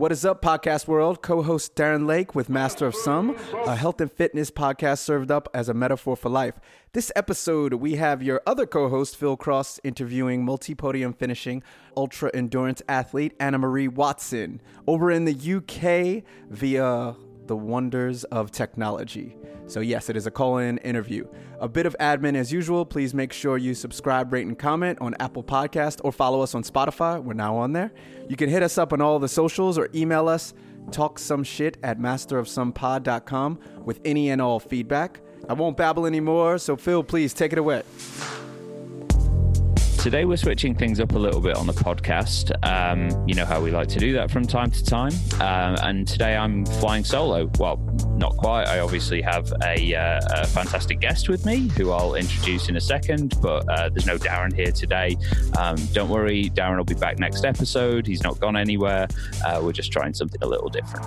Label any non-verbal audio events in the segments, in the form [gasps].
What is up, podcast world? Co host Darren Lake with Master of Some, a health and fitness podcast served up as a metaphor for life. This episode, we have your other co host, Phil Cross, interviewing multi podium finishing ultra endurance athlete Anna Marie Watson over in the UK via the wonders of technology. So, yes, it is a call in interview. A bit of admin as usual. Please make sure you subscribe, rate, and comment on Apple Podcast or follow us on Spotify. We're now on there. You can hit us up on all the socials or email us talk some shit at masterofsomepod.com with any and all feedback. I won't babble anymore, so Phil, please take it away. Today, we're switching things up a little bit on the podcast. Um, you know how we like to do that from time to time. Um, and today, I'm flying solo. Well, not quite. I obviously have a, uh, a fantastic guest with me who I'll introduce in a second, but uh, there's no Darren here today. Um, don't worry, Darren will be back next episode. He's not gone anywhere. Uh, we're just trying something a little different.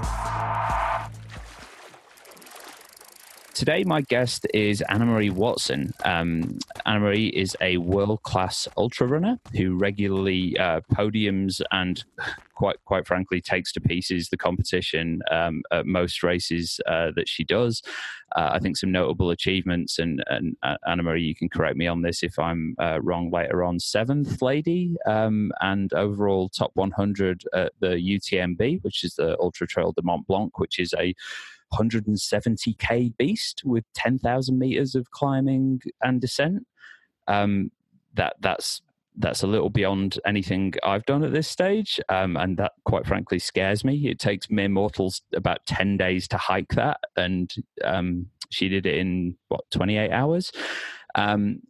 Today, my guest is Anna Marie Watson. Um, Anna Marie is a world class ultra runner who regularly uh, podiums and, quite quite frankly, takes to pieces the competition um, at most races uh, that she does. Uh, I think some notable achievements, and, and uh, Anna Marie, you can correct me on this if I'm uh, wrong later on. Seventh lady um, and overall top 100 at the UTMB, which is the Ultra Trail de Mont Blanc, which is a 170k beast with 10,000 meters of climbing and descent. Um, that that's that's a little beyond anything I've done at this stage, um, and that quite frankly scares me. It takes mere mortals about 10 days to hike that, and um, she did it in what 28 hours. Um,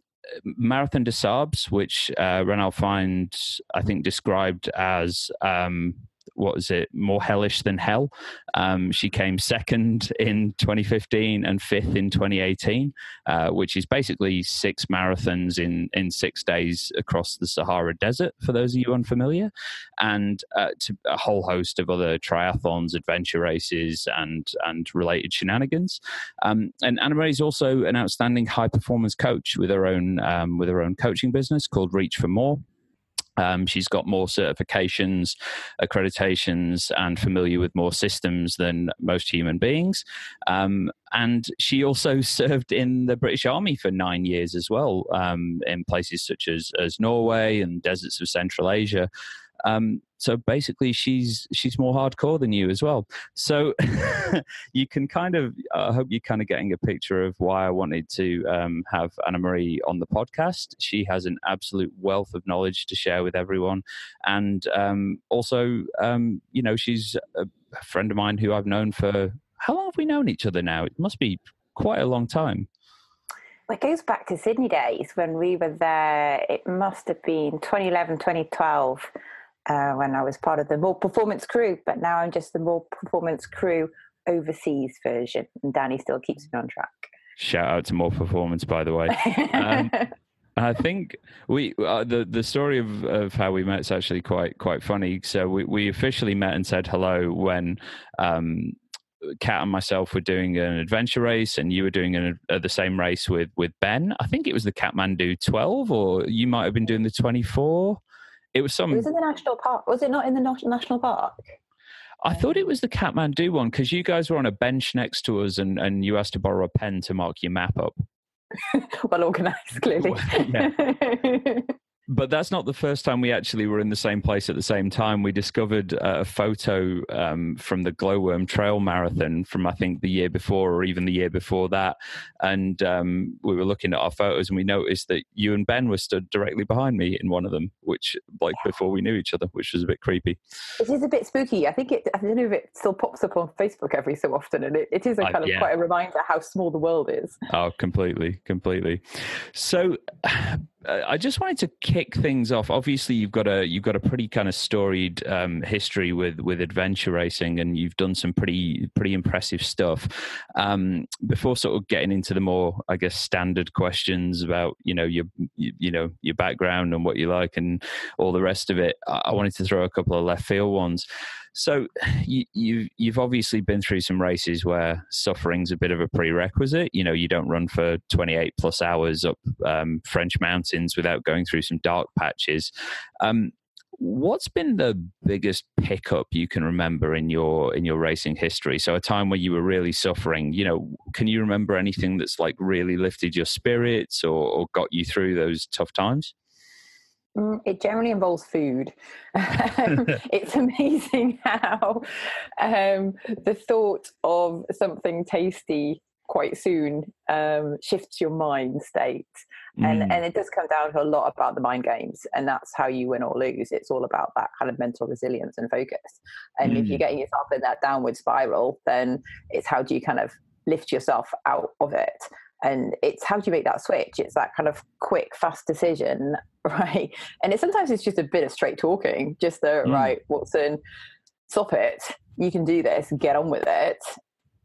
Marathon des Sables, which uh, Ranulph Fiennes, I think, described as um, what was it more hellish than hell. Um, she came second in 2015 and fifth in 2018 uh, which is basically six marathons in in six days across the sahara desert for those of you unfamiliar. And uh, a whole host of other triathlons adventure races and and related shenanigans. Um, and anna is also an outstanding high performance coach with her own um, with her own coaching business called reach for more um, she's got more certifications, accreditations, and familiar with more systems than most human beings. Um, and she also [laughs] served in the British Army for nine years as well, um, in places such as, as Norway and deserts of Central Asia. Um, so basically, she's she's more hardcore than you as well. So [laughs] you can kind of, I hope you're kind of getting a picture of why I wanted to um, have Anna Marie on the podcast. She has an absolute wealth of knowledge to share with everyone, and um, also, um, you know, she's a friend of mine who I've known for how long have we known each other now? It must be quite a long time. It goes back to Sydney days when we were there. It must have been 2011, 2012 uh, when I was part of the more performance crew, but now I'm just the more performance crew overseas version, and Danny still keeps me on track. Shout out to more performance, by the way. Um, [laughs] I think we uh, the the story of, of how we met is actually quite quite funny. So we, we officially met and said hello when um, Kat and myself were doing an adventure race, and you were doing an, uh, the same race with with Ben. I think it was the Kathmandu 12, or you might have been doing the 24. It was some. It was in the national park. Was it not in the national park? I thought it was the Kathmandu one because you guys were on a bench next to us and, and you asked to borrow a pen to mark your map up. [laughs] well organized, clearly. [laughs] but that's not the first time we actually were in the same place at the same time. We discovered uh, a photo um, from the Glowworm Trail Marathon from I think the year before or even the year before that, and um, we were looking at our photos and we noticed that you and Ben were stood directly behind me in one of them, which like before we knew each other, which was a bit creepy. It is a bit spooky. I think it. I don't know if it still pops up on Facebook every so often, and it, it is a kind uh, of quite a reminder how small the world is. Oh, completely, completely. So. I just wanted to kick things off. Obviously, you've got a you've got a pretty kind of storied um, history with with adventure racing, and you've done some pretty pretty impressive stuff. Um, before sort of getting into the more, I guess, standard questions about you know your you, you know your background and what you like and all the rest of it, I wanted to throw a couple of left field ones. So you, you you've obviously been through some races where suffering's a bit of a prerequisite. You know, you don't run for 28 plus hours up um, French mountains without going through some dark patches. Um, what's been the biggest pickup you can remember in your in your racing history? So a time where you were really suffering. You know, can you remember anything that's like really lifted your spirits or, or got you through those tough times? Mm, it generally involves food. [laughs] Um, [laughs] it's amazing how um, the thought of something tasty quite soon um, shifts your mind state. And, mm. and it does come down to a lot about the mind games, and that's how you win or lose. It's all about that kind of mental resilience and focus. And mm. if you're mm. getting yourself in that downward spiral, then it's how do you kind of lift yourself out of it? And it's how do you make that switch? It's that kind of quick fast decision [laughs] right? And it sometimes it's just a bit of straight talking just the mm. right watson stop it. You can do this. Get on with it.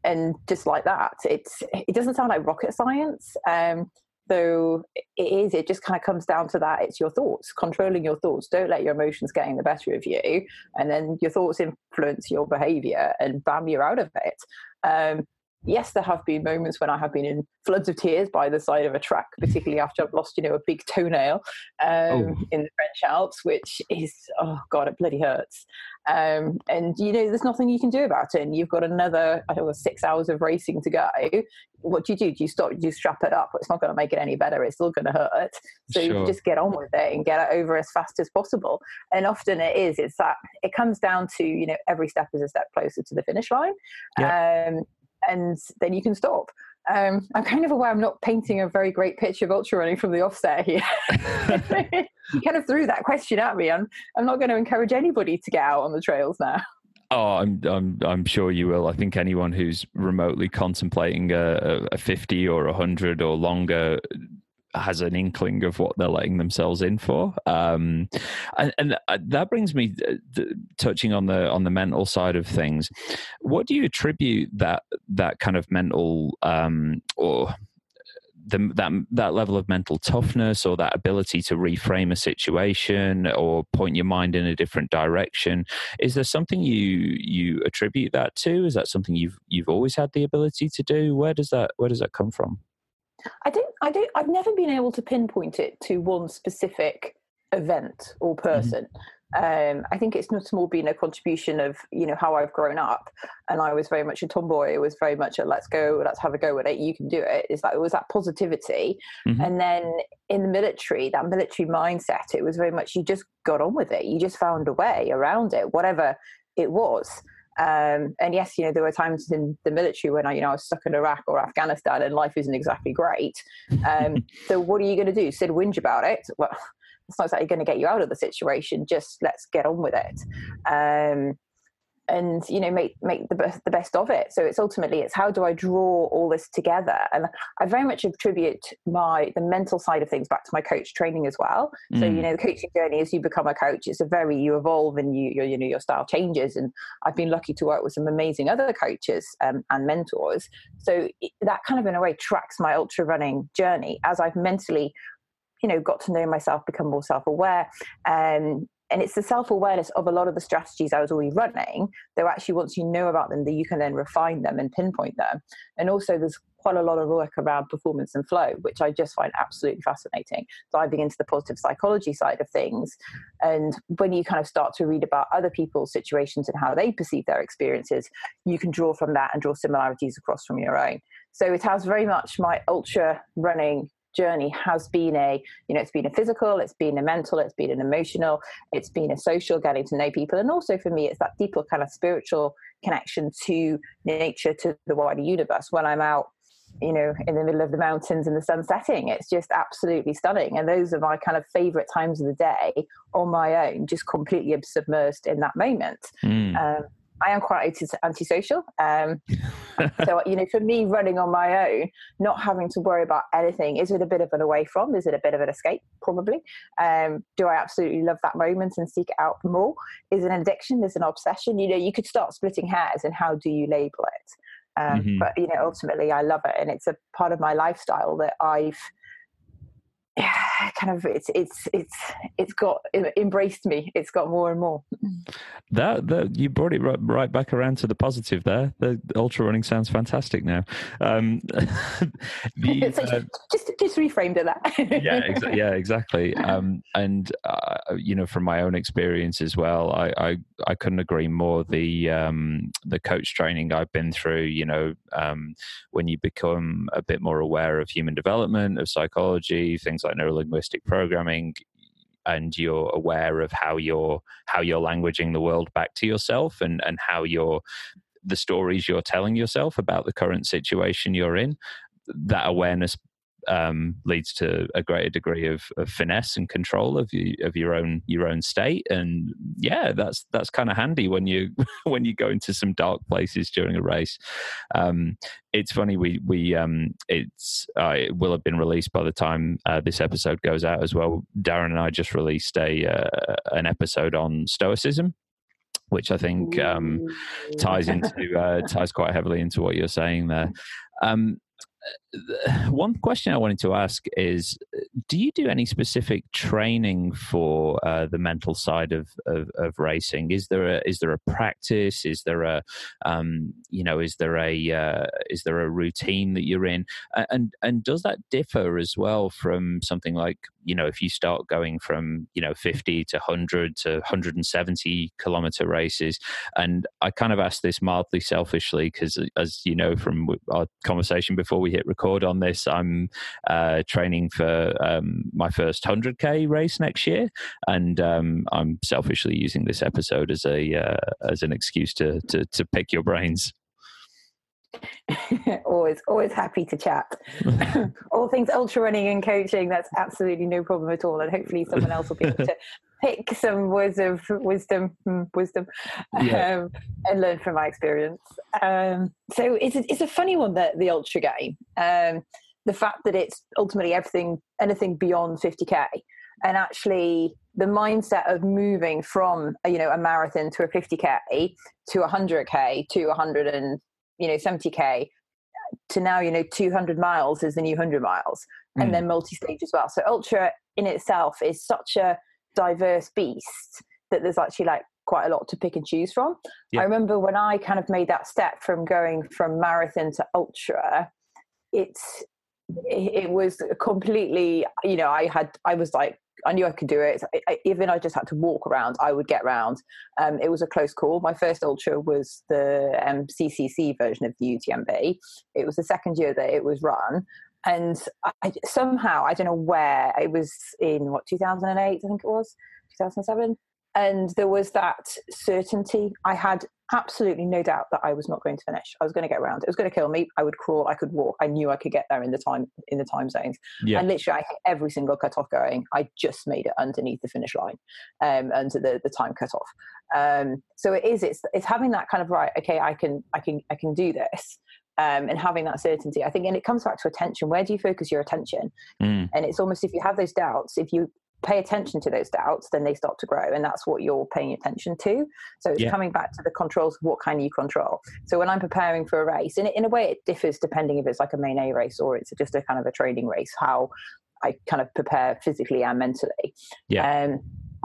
And just like that it's it doesn't sound like rocket science um though it is. It just kind of comes down to that. It's your thoughts controlling your thoughts. Don't let your emotions getting the better of you and then your thoughts influence your behavior and bam you're out of it. Um, yes, there have been moments when I have been in floods of tears by the side of a track, particularly after I've lost, you know, a big toenail um, oh. in the French Alps, which is, oh God, it bloody hurts. Um, and, you know, there's nothing you can do about it. And you've got another, I don't know, six hours of racing to go. What do you do? Do you stop? Do you strap it up? It's not going to make it any better. It's still going to hurt. So sure. you just get on with it and get it over as fast as possible. And often it is, it's that it comes down to, you know, every step is a step closer to the finish line. Yeah. Um, and then you can stop. Um, I'm kind of aware I'm not painting a very great picture of ultra running from the offset here. [laughs] [laughs] you kind of threw that question at me. I'm, I'm not going to encourage anybody to get out on the trails now. Oh, I'm I'm I'm sure you will. I think anyone who's remotely contemplating a, a 50 or 100 or longer has an inkling of what they're letting themselves in for. Um, and, and, uh, that brings me uh, touching on the on the mental side of things. What do you attribute that that kind of mental um, or the, that that level of mental toughness or that ability to reframe a situation or point your mind in a different direction is there something you you attribute that to is that something you've you've always had the ability to do where does that where does that come from I don't. I don't. I've never been able to pinpoint it to one specific event or mm-hmm. person. Mm-hmm. Um, I think it's not more been a contribution of you know how I've grown up, and I was very much a tomboy. It was very much a let's go, let's have a go at it. You can do it. It's like it was that positivity, mm-hmm. and then in the military, that military mindset, it was very much you just got on with it. You just found a way around it, whatever it was. Um, and yes, you know, there were times in the military when I, you know, I was stuck in Iraq or Afghanistan and life isn't exactly great. Um, [laughs] so what are you going to do? Sit whinge about it? Well, [laughs] it's not exactly going to get you out of the situation. Just let's get on with it. Um, and you know make make the best the best of it so it's ultimately it's how do i draw all this together and i very much attribute my the mental side of things back to my coach training as well mm. so you mm. know the coaching journey as you become a coach it's a very you evolve and you your, you know your style changes and i've been lucky to work with some amazing other coaches um, and mentors so that kind of in a way tracks my ultra running journey as i've mentally you know got to know myself become more self-aware um, and it's the self-awareness of a lot of the strategies I was already running, though actually once you know about them, that you can then refine them and pinpoint them. And also there's quite a lot of work around performance and flow, which I just find absolutely fascinating, diving into the positive psychology side of things. And when you kind of start to read about other people's situations and how they perceive their experiences, you can draw from that and draw similarities across from your own. So it has very much my ultra running journey has been a you know it's been a physical it's been a mental it's been an emotional it's been a social getting to know people. And also for me it's that deeper kind of spiritual connection to nature to the wider universe. When i'm out you know in the middle of the mountains and the sun setting it's just absolutely stunning. And those are my kind of favorite times of the day on my own just completely submersed in that moment. Mm. um, I am quite antisocial. Um, [laughs] so, you know, for me, running on my own, not having to worry about anything, is it a bit of an away from? Is it a bit of an escape? Probably. Um, do I absolutely love that moment and seek it out more? Is it an addiction? Is it an obsession? You know, you could start splitting hairs and how do you label it? Um, mm-hmm. But, you know, ultimately, I love it. And it's a part of my lifestyle that I've kind of it's it's it's it's got embraced me. It's got more and more. That that you brought it right, right back around to the positive there. The, ultra running sounds fantastic now. Um, [laughs] the, [laughs] so uh, just just reframed it that. yeah, exa- [laughs] yeah, exactly. Um, and uh, you know, from my own experience as well, I I, I couldn't agree more. The um, the coach training I've been through, you know, um, when you become a bit more aware of human development, of psychology, things like neuro linguistic programming, and you're aware of how you're how you're languaging the world back to yourself and and how you're the stories you're telling yourself about the current situation you're in that awareness um, leads to a greater degree of, of finesse and control of you, of your own your own state. And yeah, that's that's kind of handy when you [laughs] when you go into some dark places during a race. Um, it's funny we we um, it's uh, it will have been released by the time uh, this episode goes out as well. Darren and I just released a uh, an episode on stoicism which I think um, ties into uh, ties quite heavily into what you're saying there. Um, [sighs] one question I wanted to ask is do you do any specific training for uh, the mental side of, of, of, racing? Is there a is there a practice? Is there a um, you know is there a uh, is there a routine that you're in? And and does that differ as well from something like you know if you start going from you know 50 to 100 to 170 kilometer races? And I kind of ask this mildly selfishly because as you know from our conversation before we hit record on this, I'm uh, training for um, my first 100k race next year, and um, I'm selfishly using this episode as a uh, as an excuse to, to to pick your brains. [laughs] always, always happy to chat. [laughs] all things ultra running and coaching, that's absolutely no problem at all. And hopefully, someone else will be able to [laughs] pick some words of wisdom, hmm, wisdom, yeah. um, and learn from my experience. Um, so it's a, it's a funny one that the ultra game. Um, the fact that it's ultimately everything, anything beyond 50k, and actually the mindset of moving from you know a marathon to a 50k to 100k to 100 and you know 70k to now you know 200 miles is the new 100 miles and mm. then multi-stage as well so ultra in itself is such a diverse beast that there's actually like quite a lot to pick and choose from yeah. i remember when i kind of made that step from going from marathon to ultra it's it was completely you know i had i was like I knew I could do it. I, I, even I just had to walk around, I would get around. Um, it was a close call. My first ultra was the um, CCC version of the UTMB. It was the second year that it was run, and I, somehow I don't know where it was in what 2008 I think it was 2007 and there was that certainty. I had absolutely no doubt that i was not going to finish. I was going to get around. It was going to kill me. I would crawl. I could walk. I knew i could get there in the time in the time zones. Yeah. and literally i hit every single cutoff going. I just made it underneath the finish line um, under the, the time cutoff. Um, so it is it's it's having that kind of right okay i can i can i can do this um, and having that certainty. I think, and it comes back to attention. Where do you focus your attention? Mm. And it's almost if you have those doubts, if you pay attention to those doubts, then they start to grow, and that's what you're paying attention to. So it's yeah. coming back to the controls. What can you control? So when I'm preparing for a race, and in a way, it differs depending if it's like a main A race or it's just a kind of a training race. How I kind of prepare physically and mentally. Yeah. Um,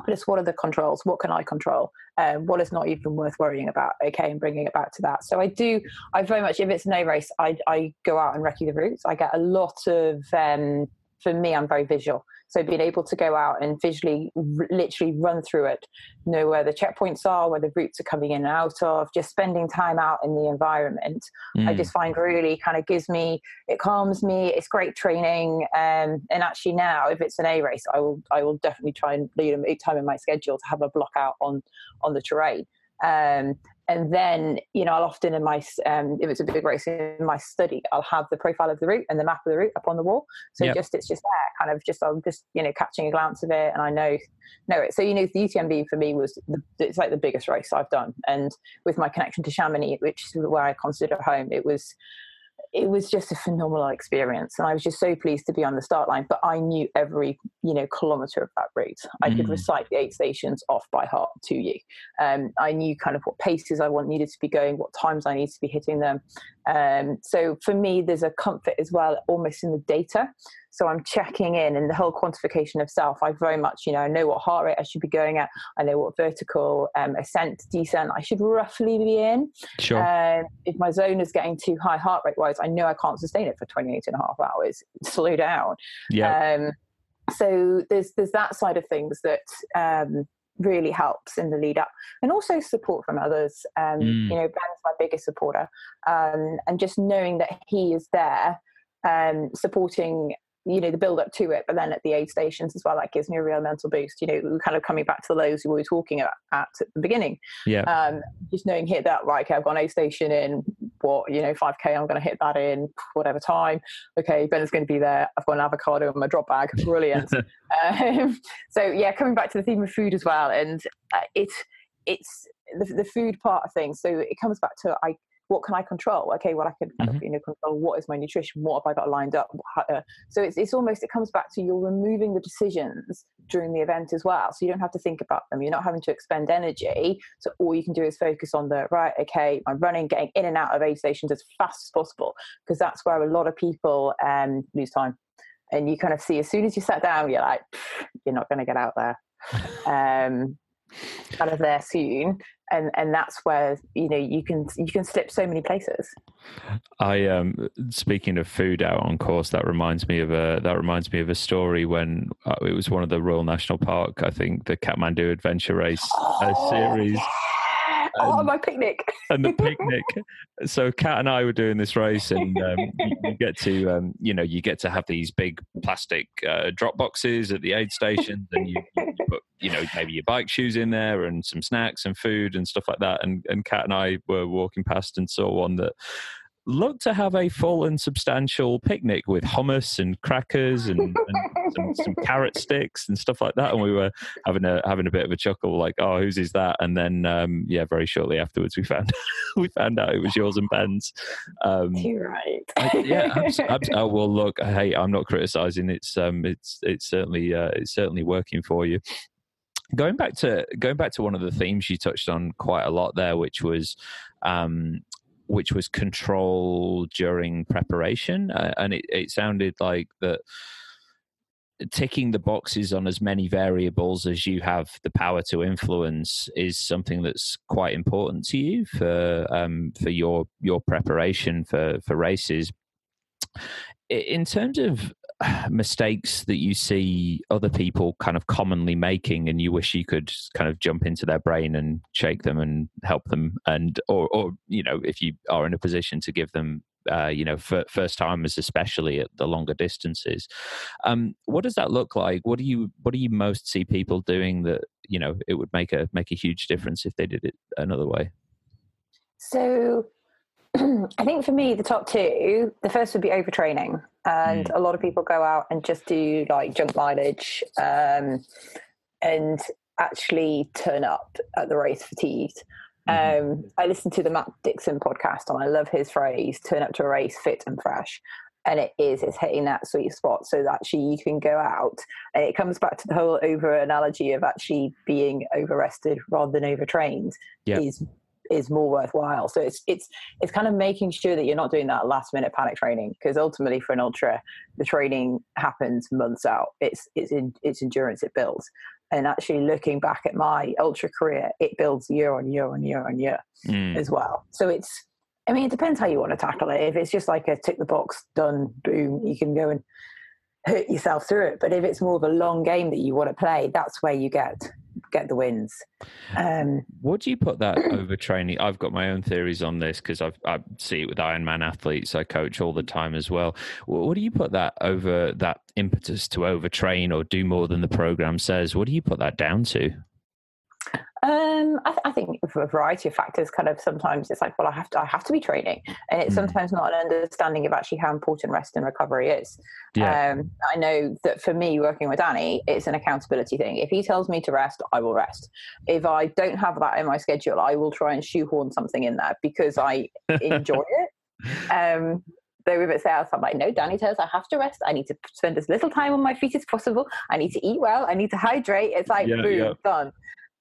just what are the controls? What can I control? Um, what is not even worth worrying about? Okay, and bringing it back to that. So I do. I very much, if it's A race, I I go out and recce the routes. I get a lot of. Um, for me, I'm very visual. So being able to go out and visually, r- literally run through it, know where the checkpoints are, where the routes are coming in and out of, just spending time out in the environment, mm. I just find really kind of gives me, it calms me. It's great training. Um, and actually now, if it's an A race, I will, I will definitely try and lead a time in my schedule to have a block out on, on the terrain. Um, and then you know i'll often in my um, if it's a big race in my study i'll have the profile of the route and the map of the route up on the wall. So yep. just it's just there kind of just i'm just you know catching a glance of it and i know know it. So you know the utmb for me was the, it's like the biggest race i've done. And with my connection to chamonix which is where i consider home it was it was just a phenomenal experience and i was just so pleased to be on the start line but i knew every you know kilometer of that route. I mm. could recite the eight stations off by heart to you. Um, i knew kind of what paces i want needed to be going what times i needed to be hitting them Um, so for me, there's a comfort as well, almost in the data. So I'm checking in and the whole quantification of self. I very much, you know, I know what heart rate I should be going at. I know what vertical um, ascent, descent I should roughly be in. Sure. Um, if my zone is getting too high heart rate wise, I know I can't sustain it for 28 and a half hours. [laughs] Slow down. Yeah. Um, so there's there's that side of things that um, really helps in the lead up and also support from others um, Mm. you know ben's my biggest supporter um, and just knowing that he is there um, supporting you know the build up to it but then at the aid stations as well that gives me a real mental boost you know kind of coming back to the lows we were talking at, at the beginning. Yeah. um, just knowing hit that right okay i've got an aid station in what you know 5k i'm going to hit that in whatever time. Okay ben is going to be there. I've got an avocado in my drop bag. [laughs] Brilliant. Um, so yeah, coming back to the theme of food as well, and uh, it's it's the, the food part of things. So it comes back to I what can I control? Okay, well I can kind of, you know control what is my nutrition, what have I got lined up. Uh, so it's it's almost it comes back to you're removing the decisions during the event as well, so you don't have to think about them. You're not having to expend energy. So all you can do is focus on the right. Okay, I'm running, getting in and out of aid stations as fast as possible because that's where a lot of people um, lose time and you kind of see as soon as you sat down, you're like, you're not going to get out there. Um, kind of there soon, and and that's where you know you can you can slip so many places. I um speaking of food out on course, that reminds me of a that reminds me of a story when uh, it was one of the Royal National Park, I think the Kathmandu Adventure Race uh, series. yeah. Oh, my picnic. and the [laughs] picnic. So Kat and I were doing this race, and um, you, you [laughs] get to, um, you know, you get to have these big plastic uh, drop boxes at the aid stations, and you, you put, you know, maybe your bike shoes in there, and some snacks and food and stuff like that. And and Kat and I were walking past and saw one that looked to have a full and substantial picnic with hummus and crackers and, and some, some carrot sticks and stuff like that. And we were having a having a bit of a chuckle, like, "Oh, whose is that?" And then, um, yeah, very shortly afterwards, we found [laughs] we found out it was yours and Ben's. Um, You're right. I- yeah, abs- [laughs] abs- oh, well, look, hey, I'm not criticizing. It's um, it's it's certainly uh, it's certainly working for you. Going back to going back to one of the themes you touched on quite a lot there, which was um, which was control during preparation, uh, and it, it sounded like that ticking the boxes on as many variables as you have the power to influence is something that's quite important to you for um, for your your preparation for for races. In terms of [sighs] mistakes that you see other people kind of commonly making and you wish you could kind of jump into their brain and shake them and help them and or or you know if you are in a position to give them uh, you know for first timers especially at the longer distances. Um, what does that look like? What do you what do you most see people doing that you know it would make a make a huge difference if they did it another way? So [clears throat] I think for me, the top two, the first would be overtraining. And a lot of people go out and just do like junk mileage um, and actually turn up at the race fatigued. Um, I listened to the Matt Dixon podcast and I love his phrase turn up to a race fit and fresh. And it is, it's hitting that sweet spot so that actually you can go out. And it comes back to the whole over analogy of actually being over rested rather than overtrained Yeah. is is more worthwhile. So it's it's it's kind of making sure that you're not doing that last minute panic training because ultimately for an ultra, the training happens months out. It's it's in it's endurance it builds. And actually looking back at my ultra career, it builds year on year on year on year Mm. as well. So it's I mean it depends how you want to tackle it. If it's just like a tick the box, done, boom, you can go and hurt yourself through it. But if it's more of a long game that you want to play, that's where you get get the wins. Um, What do you put that overtraining? I've got my own theories on this because I see it with Ironman athletes I coach all the time as well. What do you put that over that impetus to overtrain or do more than the program says? What do you put that down to? Um, I, th- I think for a variety of factors, kind of sometimes it's like, well, I have to, I have to be training, and it's Mm. sometimes not an understanding of actually how important rest and recovery is. Yeah. Um, I know that for me, working with Danny, it's an accountability thing. If he tells me to rest, I will rest. If I don't have that in my schedule, I will try and shoehorn something in there because I enjoy [laughs] it. Um, though if it's else, I'm like, no, Danny tells I have to rest. I need to spend as little time on my feet as possible. I need to eat well. I need to [laughs] hydrate. It's like Yeah, boom, yeah. done.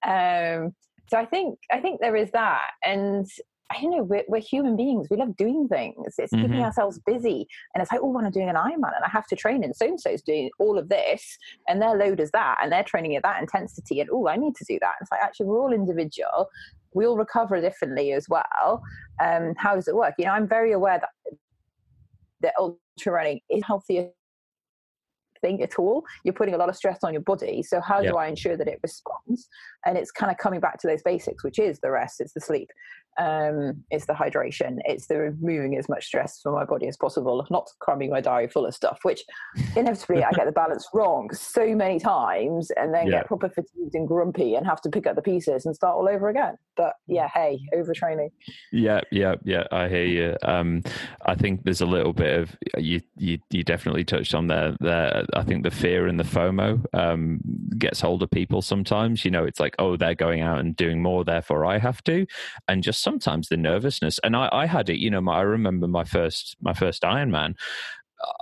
Um, so I think I think there is that, and I don't know, we're, we're human beings. We love doing things. It's keeping Mhm. ourselves busy. And it's like, oh, when I'm doing an Ironman and I have to train and so and so's doing all of this and their load is that and they're training at that intensity and oh, I need to do that. It's like actually we're all individual. We all recover differently as well. Um, how does it work? You know, I'm very aware that that ultra running is healthier thing at all. You're putting a lot of stress on your body. So how Yep. do I ensure that it responds? And it's kind of coming back to those basics, which is the rest, it's the sleep, um, it's the hydration, it's the removing as much stress from my body as possible, not cramming my diary full of stuff, which inevitably I get the balance [laughs] wrong so many times and then Yeah. get proper fatigued and grumpy and have to pick up the pieces and start all over again. But yeah, hey, overtraining. Yeah, yeah, yeah. I hear you. Um, I think there's a little bit of you. You, you definitely touched on there. There, I think the fear and the FOMO um, gets hold of people sometimes. You know, it's like, oh, they're going out and doing more, therefore I have to, and just sometimes the nervousness. And I, I had it. You know, my, I remember my first my first Ironman.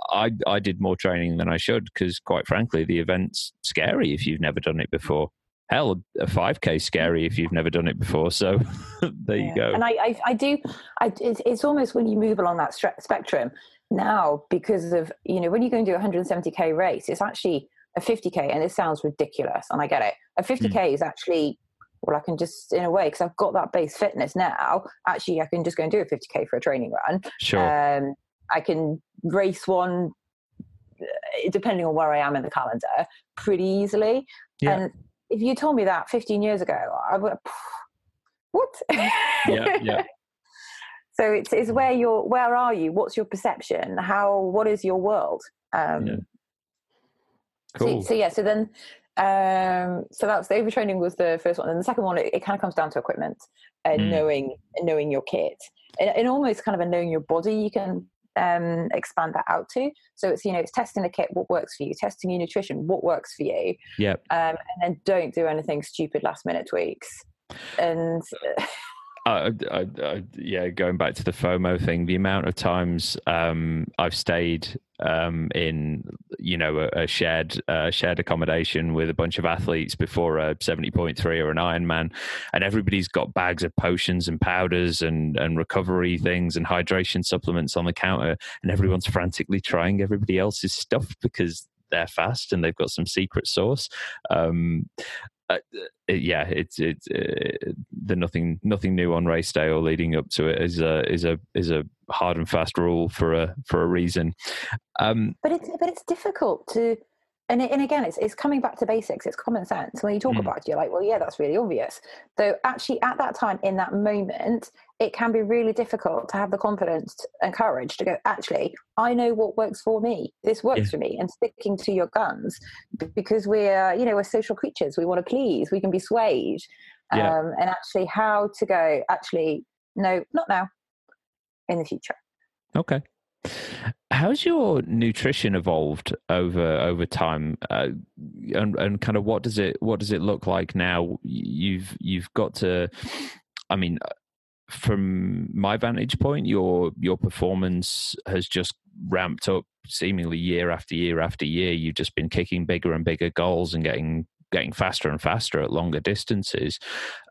I I did more training than I should because, quite frankly, the event's scary if you've never done it before. Hell, a five k scary if you've never done it before. So [laughs] there you go. And I, I, I do. I, it's, it's almost when you move along that stre- spectrum now, because of you know when you go and do a 170k race, it's actually a 50k, and it sounds ridiculous, and I get it. A 50k hmm. is actually well, I can just in a way because I've got that base fitness now. Actually, I can just go and do a 50k for a training run. Sure. Um, I can race one uh, depending on where I am in the calendar pretty easily. Yeah. And if you told me that 15 years ago, I would. [sighs] What? yeah, yeah. [laughs] So it's, it's where you're. Where are you? What's your perception? How? What is your world? Um, Yeah. so- Cool. So, yeah. So then, um, so that's the overtraining was the first one, and the second one it, it kind of comes down to equipment and Mm. knowing knowing your kit, and, and almost kind of a knowing your body. You can um, expand that out to. So it's you know it's testing the kit, what works for you, testing your nutrition, what works for you, Yep. um, and then don't do anything stupid last minute tweaks. And [laughs] I, I, I, yeah, going back to the FOMO thing, the amount of times um, I've stayed um, in, you know, a, a shared uh, shared accommodation with a bunch of athletes before a seventy point three or an Ironman, and everybody's got bags of potions and powders and and recovery things and hydration supplements on the counter, and everyone's frantically trying everybody else's stuff because they're fast and they've got some secret sauce. Um, uh, yeah, it's it's uh, the nothing nothing new on race day or leading up to it is a is a is a hard and fast rule for a for a reason. Um, but it's but it's difficult to and, it- and again it's, it's coming back to basics it's common sense when you talk Mm. about it you're like well yeah that's really obvious Though, actually at that time in that moment it can be really difficult to have the confidence and courage to go actually i know what works for me this works Yeah. for me and sticking to your guns because we're you know we're social creatures we want to please we can be swayed Yeah. um, and actually how to go actually no not now in the future okay. How's your nutrition evolved over over time, uh, and and kind of what does it what does it look like now? You've you've got to, I mean, from my vantage point, your your performance has just ramped up seemingly year after year after year. You've just been kicking bigger and bigger goals and getting getting faster and faster at longer distances.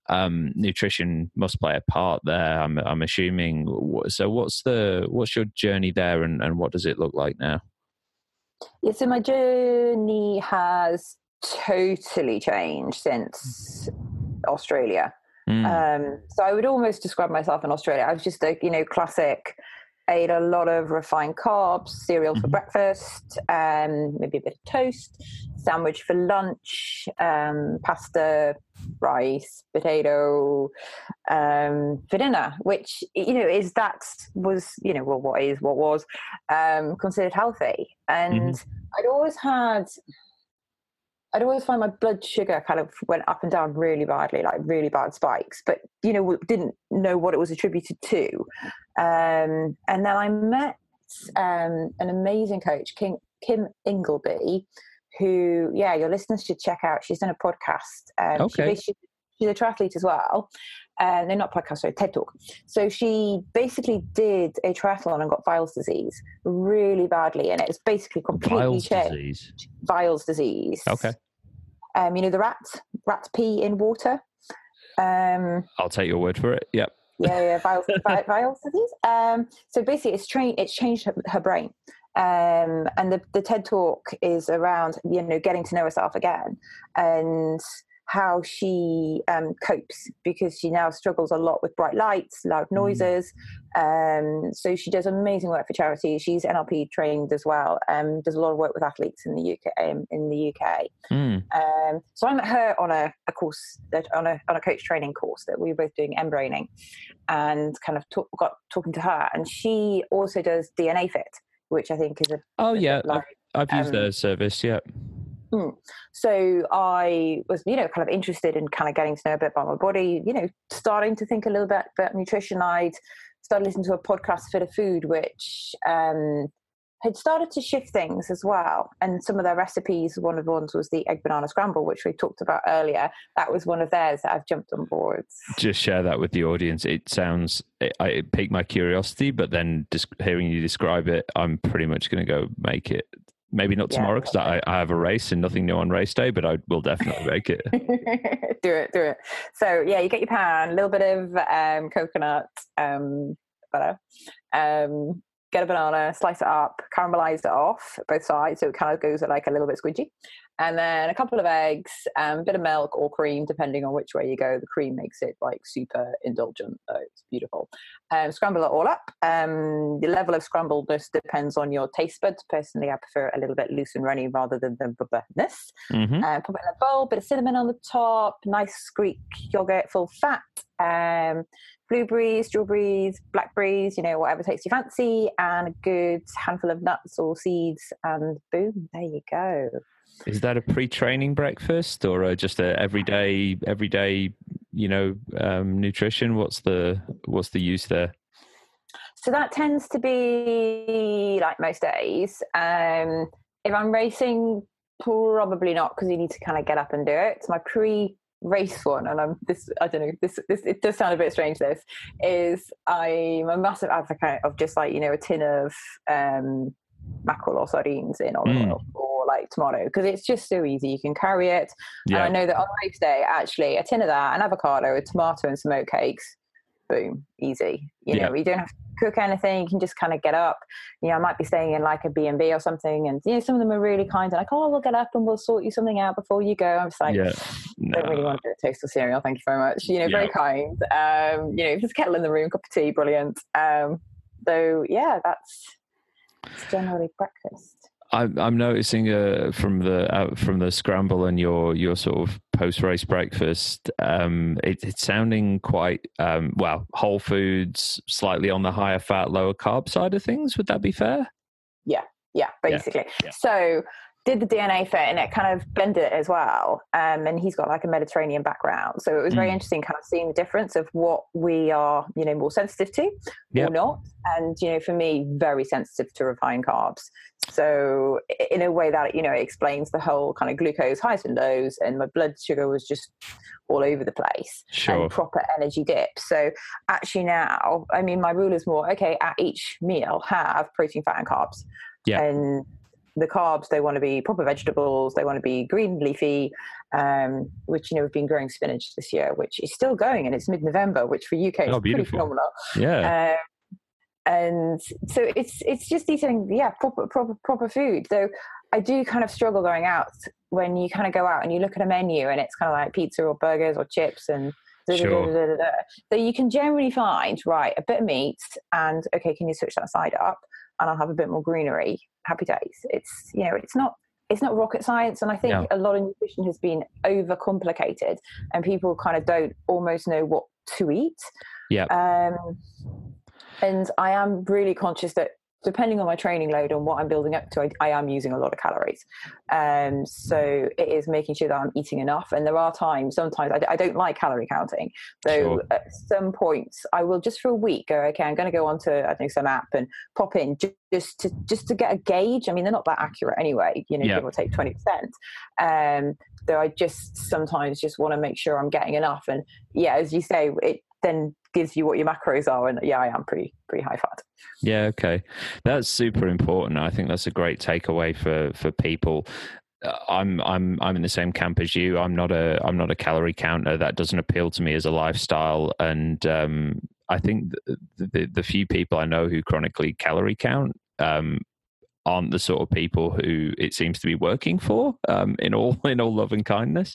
Um, nutrition must play a part there. I'm I'm assuming. So what's the what's your journey there, and, and what does it look like now? Yeah, so my journey has totally changed since Australia. Mm, Um, so I would almost describe myself in Australia. I was just a you know classic. Ate a lot of refined carbs, cereal for Mhm. breakfast, um, maybe a bit of toast, sandwich for lunch, um, pasta, rice, potato um, for dinner. Which you know is that was you know well what is what was um, considered healthy, and I'd always had I'd always find my blood sugar kind of went up and down really badly, like really bad spikes, but you know, didn't know what it was attributed to. Um, and then I met um, an amazing coach, King, Kim Ingleby, who, yeah, your listeners should check out. She's done a podcast. Um, Okay. basically- she's a triathlete as well. Uh, no, not podcast, sorry, TED Talk. So she basically did a triathlon and got Weil's disease really badly, and it's basically completely Weil's changed. disease. Weil's disease. Okay. Um, you know the rat, rat pee in water. Um, I'll take your word for it. Yep. Yeah, yeah, Weil's, [laughs] Weil's disease. Um, so basically, it's trained. It's changed her, her brain. Um, and the, the TED talk is around you know getting to know herself again and how she um, copes because she now struggles a lot with bright lights, loud mm. noises. Mm. Um, so she does amazing work for charity. She's NLP trained as well. Um, does a lot of work with athletes in the UK. Um, in the UK. Mm. Um, so I met her on a, a course that on a on a coach training course that we were both doing embraining, and kind of talk, got talking to her. And she also does DNA Fit, which I think is a oh yeah, I've, I've used um, their service. Yeah. Mm. So I was, you know, kind of interested in kind of getting to know a bit about my body, you know, starting to think a little bit about nutrition. I'd started listening to a podcast, Fitter Food, which um, had started to shift things as well. And some of their recipes, one of the ones was the egg banana scramble, which we talked about earlier. That was one of theirs that I've jumped on board. Just share that with the audience. It sounds, it, it piqued my curiosity, but then just hearing you describe it, I'm pretty much going to go make it Maybe not tomorrow because yeah. I, I, have a race and nothing new on race day, but I will definitely make it. [laughs] do it, do it. So yeah, you get your pan, a little bit of um, coconut um, butter, um, get a banana, slice it up, caramelize it off both sides so it kind of goes like a little bit squidgy and then a couple of eggs, um, a bit of milk or cream, depending on which way you go. The cream makes it like super indulgent. So it's beautiful. Um, scramble it all up. Um, the level of scrambledness depends on your taste buds. Personally, I prefer a little bit loose and runny rather than the rubberness. Mm-hmm. Uh, put it in a bowl, bit of cinnamon on the top, nice Greek yogurt, full fat. Um, blueberries, strawberries, blackberries, you know, whatever takes you fancy, and a good handful of nuts or seeds, and boom, there you go. Is that a pre-training breakfast or a, just a everyday, everyday, you know, um, nutrition? What's the what's the use there? So that tends to be like most days. Um, if I'm racing, probably not because you need to kind of get up and do it. It's my pre race one and i'm this i don't know this this it does sound a bit strange this is i'm a massive advocate of just like you know a tin of um mackerel or sardines in olive mm. oil or like tomato because it's just so easy. You can carry it. Yeah. And I know that on race day, actually, a tin of that, an avocado, a tomato, and some oatcakes. Boom, easy. You yeah. know, you don't have to cook anything. You can just kind of get up. You know, I might be staying in like a B and B or something, and you know, some of them are really kind and like, oh, we'll get up and we'll sort you something out before you go. I'm just like, yeah. no. don't really want to do a toast of cereal. Thank you very much. You know, yeah. very kind. Um, you know, [laughs] just kettle in the room, cup of tea, brilliant. Um, so yeah, that's generally breakfast. I'm, I'm noticing uh, from the uh, from the scramble and your your sort of post race breakfast, um, it, it's sounding quite um, well whole foods, slightly on the higher fat, lower carb side of things. Would that be fair? Yeah, yeah, basically. Yeah, yeah. So did the DNA fit and it kind of blended it as well. Um, and he's got like a Mediterranean background. So it was very mm. interesting kind of seeing the difference of what we are, you know, more sensitive to yep. or not. And, you know, for me, very sensitive to refined carbs. So in a way that, you know, it explains the whole kind of glucose highs and lows and my blood sugar was just all over the place sure. and proper energy dip. So actually now, I mean, my rule is more, okay, at each meal have protein, fat and carbs. Yeah. And the carbs they want to be proper vegetables they want to be green leafy um, which you know we've been growing spinach this year which is still going and it's mid-november which for uk is oh, pretty phenomenal yeah um, and so it's it's just eating yeah proper proper proper food so i do kind of struggle going out when you kind of go out and you look at a menu and it's kind of like pizza or burgers or chips and sure. so you can generally find right a bit of meat and okay can you switch that side up and I'll have a bit more greenery. Happy days. It's you know, it's not it's not rocket science, and I think a lot of nutrition has been overcomplicated, and people kind of don't almost know what to eat. Yeah. Um, and I am really conscious that depending on my training load and what I'm building up to, I, I am using a lot of calories. Um, so it is making sure that I'm eating enough. And there are times, sometimes I, I don't like calorie counting. So sure. at some points, I will just for a week go, okay, I'm going to go onto I think some app and pop in just to just to get a gauge. I mean, they're not that accurate anyway. You know, yeah. give or take twenty percent. Um, though I just sometimes just want to make sure I'm getting enough. And yeah, as you say, it then gives you what your macros are. And yeah, I am pretty pretty high fat. Yeah, okay, that's super important. I think that's a great takeaway for for people. Uh, I'm I'm I'm in the same camp as you. I'm not a I'm not a calorie counter. That doesn't appeal to me as a lifestyle, and um, I think the, the, the few people I know who chronically calorie count um, aren't the sort of people who it seems to be working for um, in all [laughs] in all love and kindness.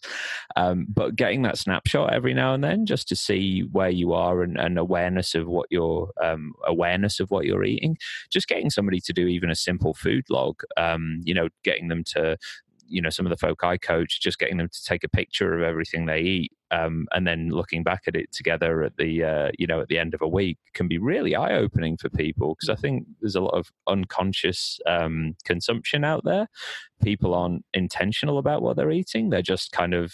Um, but getting that snapshot every now and then just to see where you are and, and awareness of what your um, awareness of what you're eating, just getting somebody to do even a simple food log, um, you know, getting them to you know some of the folk I coach, just getting them to take a picture of everything they eat, um, and then looking back at it together at the uh, you know at the end of a week can be really eye opening for people because I think there's a lot of unconscious um, consumption out there. People aren't intentional about what they're eating; they're just kind of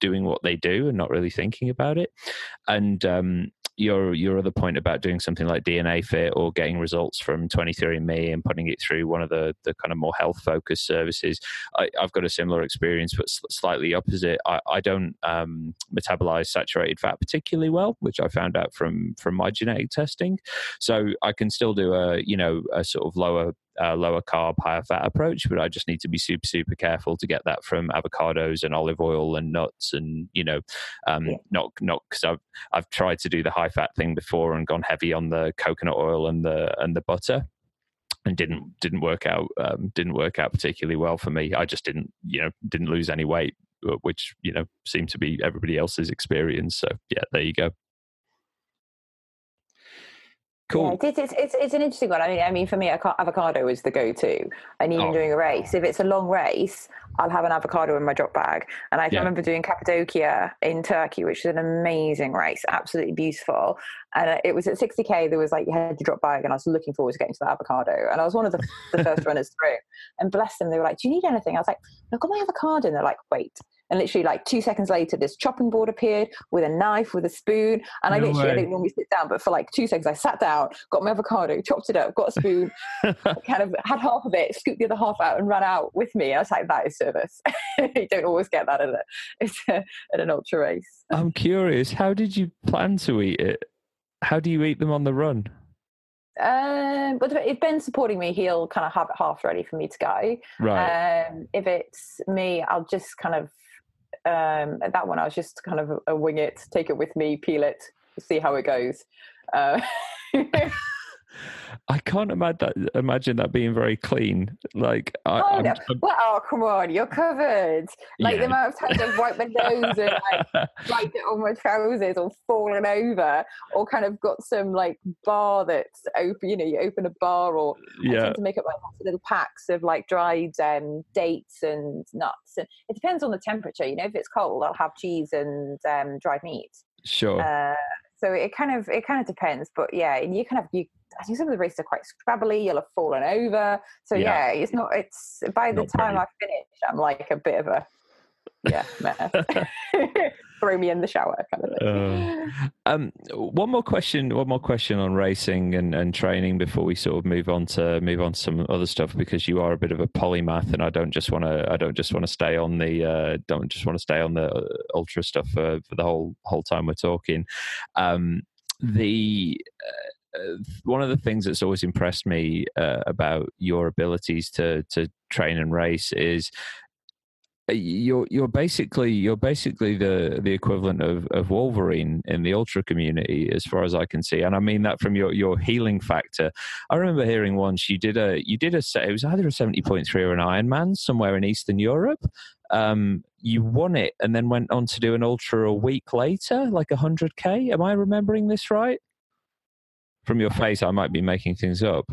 doing what they do and not really thinking about it. And um, your your other point about doing something like DNA Fit or getting results from 23andMe and putting it through one of the the kind of more health focused services, I, have got a similar experience, but slightly opposite. I, I don't um, metabolize saturated fat particularly well, which I found out from from my genetic testing. So I can still do a you know a sort of lower uh, lower carb, higher fat approach, but I just need to be super, super careful to get that from avocados and olive oil and nuts, and you know, um, yeah. not not because I've I've tried to do the high fat thing before and gone heavy on the coconut oil and the and the butter, and didn't didn't work out um, didn't work out particularly well for me. I just didn't you know didn't lose any weight, which you know seemed to be everybody else's experience. So yeah, there you go. Cool. Yeah, it's, it's, it's, it's, an interesting one. I mean, I mean, for me, avocado is the go-to. And even oh. doing a race, if it's a long race, I'll have an avocado in my drop bag. And I yeah. remember doing Cappadocia in Turkey, which is an amazing race, absolutely beautiful. And uh, it was at 60k. There was like you had your drop bag, and I was looking forward to getting to the avocado. And I was one of the, the first [laughs] runners through. And bless them, they were like, "Do you need anything?" I was like, "I've got my avocado." And they're like, "Wait." And literally, like two seconds later, this chopping board appeared with a knife, with a spoon. And no I literally, way. I didn't normally sit down, but for like two seconds, I sat down, got my avocado, chopped it up, got a spoon, [laughs] kind of had half of it, scooped the other half out, and ran out with me. And I was like, that is service. [laughs] you don't always get that at, a, at an ultra race. I'm curious, how did you plan to eat it? How do you eat them on the run? Um, but if Ben's supporting me, he'll kind of have it half ready for me to go. Right. Um, if it's me, I'll just kind of um, that one I was just kind of a, wing it, take it with me, peel it, see how it goes. Uh, [laughs] I can't imagine that, imagine that being very clean. Like, I, oh, no. well, oh, come on, you're covered. Like yeah. the amount of times I've wiped my nose and like [laughs] wiped it on my trousers or fallen over, or kind of got some like bar that's open. You know, you open a bar, or yeah. I tend to make up like little packs of like dried um, dates and nuts. And it depends on the temperature. You know, if it's cold, I'll have cheese and um, dried meat. Sure. Uh, so it kind of it kind of depends, but yeah, and you kind of you I think some of the races are quite scrabbly. You'll have fallen over. So yeah, yeah it's not. It's by the not time I finish, I'm like a bit of a yeah [laughs] [laughs] Throw me in the shower, kind of thing. Uh, um, one more question. One more question on racing and, and training before we sort of move on to move on to some other stuff because you are a bit of a polymath, and I don't just want to. I don't just want to stay on the. Uh, don't just want to stay on the uh, ultra stuff for, for the whole whole time we're talking. Um, the uh, uh, one of the things that's always impressed me uh, about your abilities to to train and race is uh, you're you're basically you're basically the the equivalent of, of Wolverine in the ultra community as far as I can see. And I mean that from your your healing factor. I remember hearing once you did a you did a it was either a 70.3 or an Ironman somewhere in Eastern Europe. Um, you won it and then went on to do an ultra a week later like 100k am I remembering this right from your face, I might be making things up.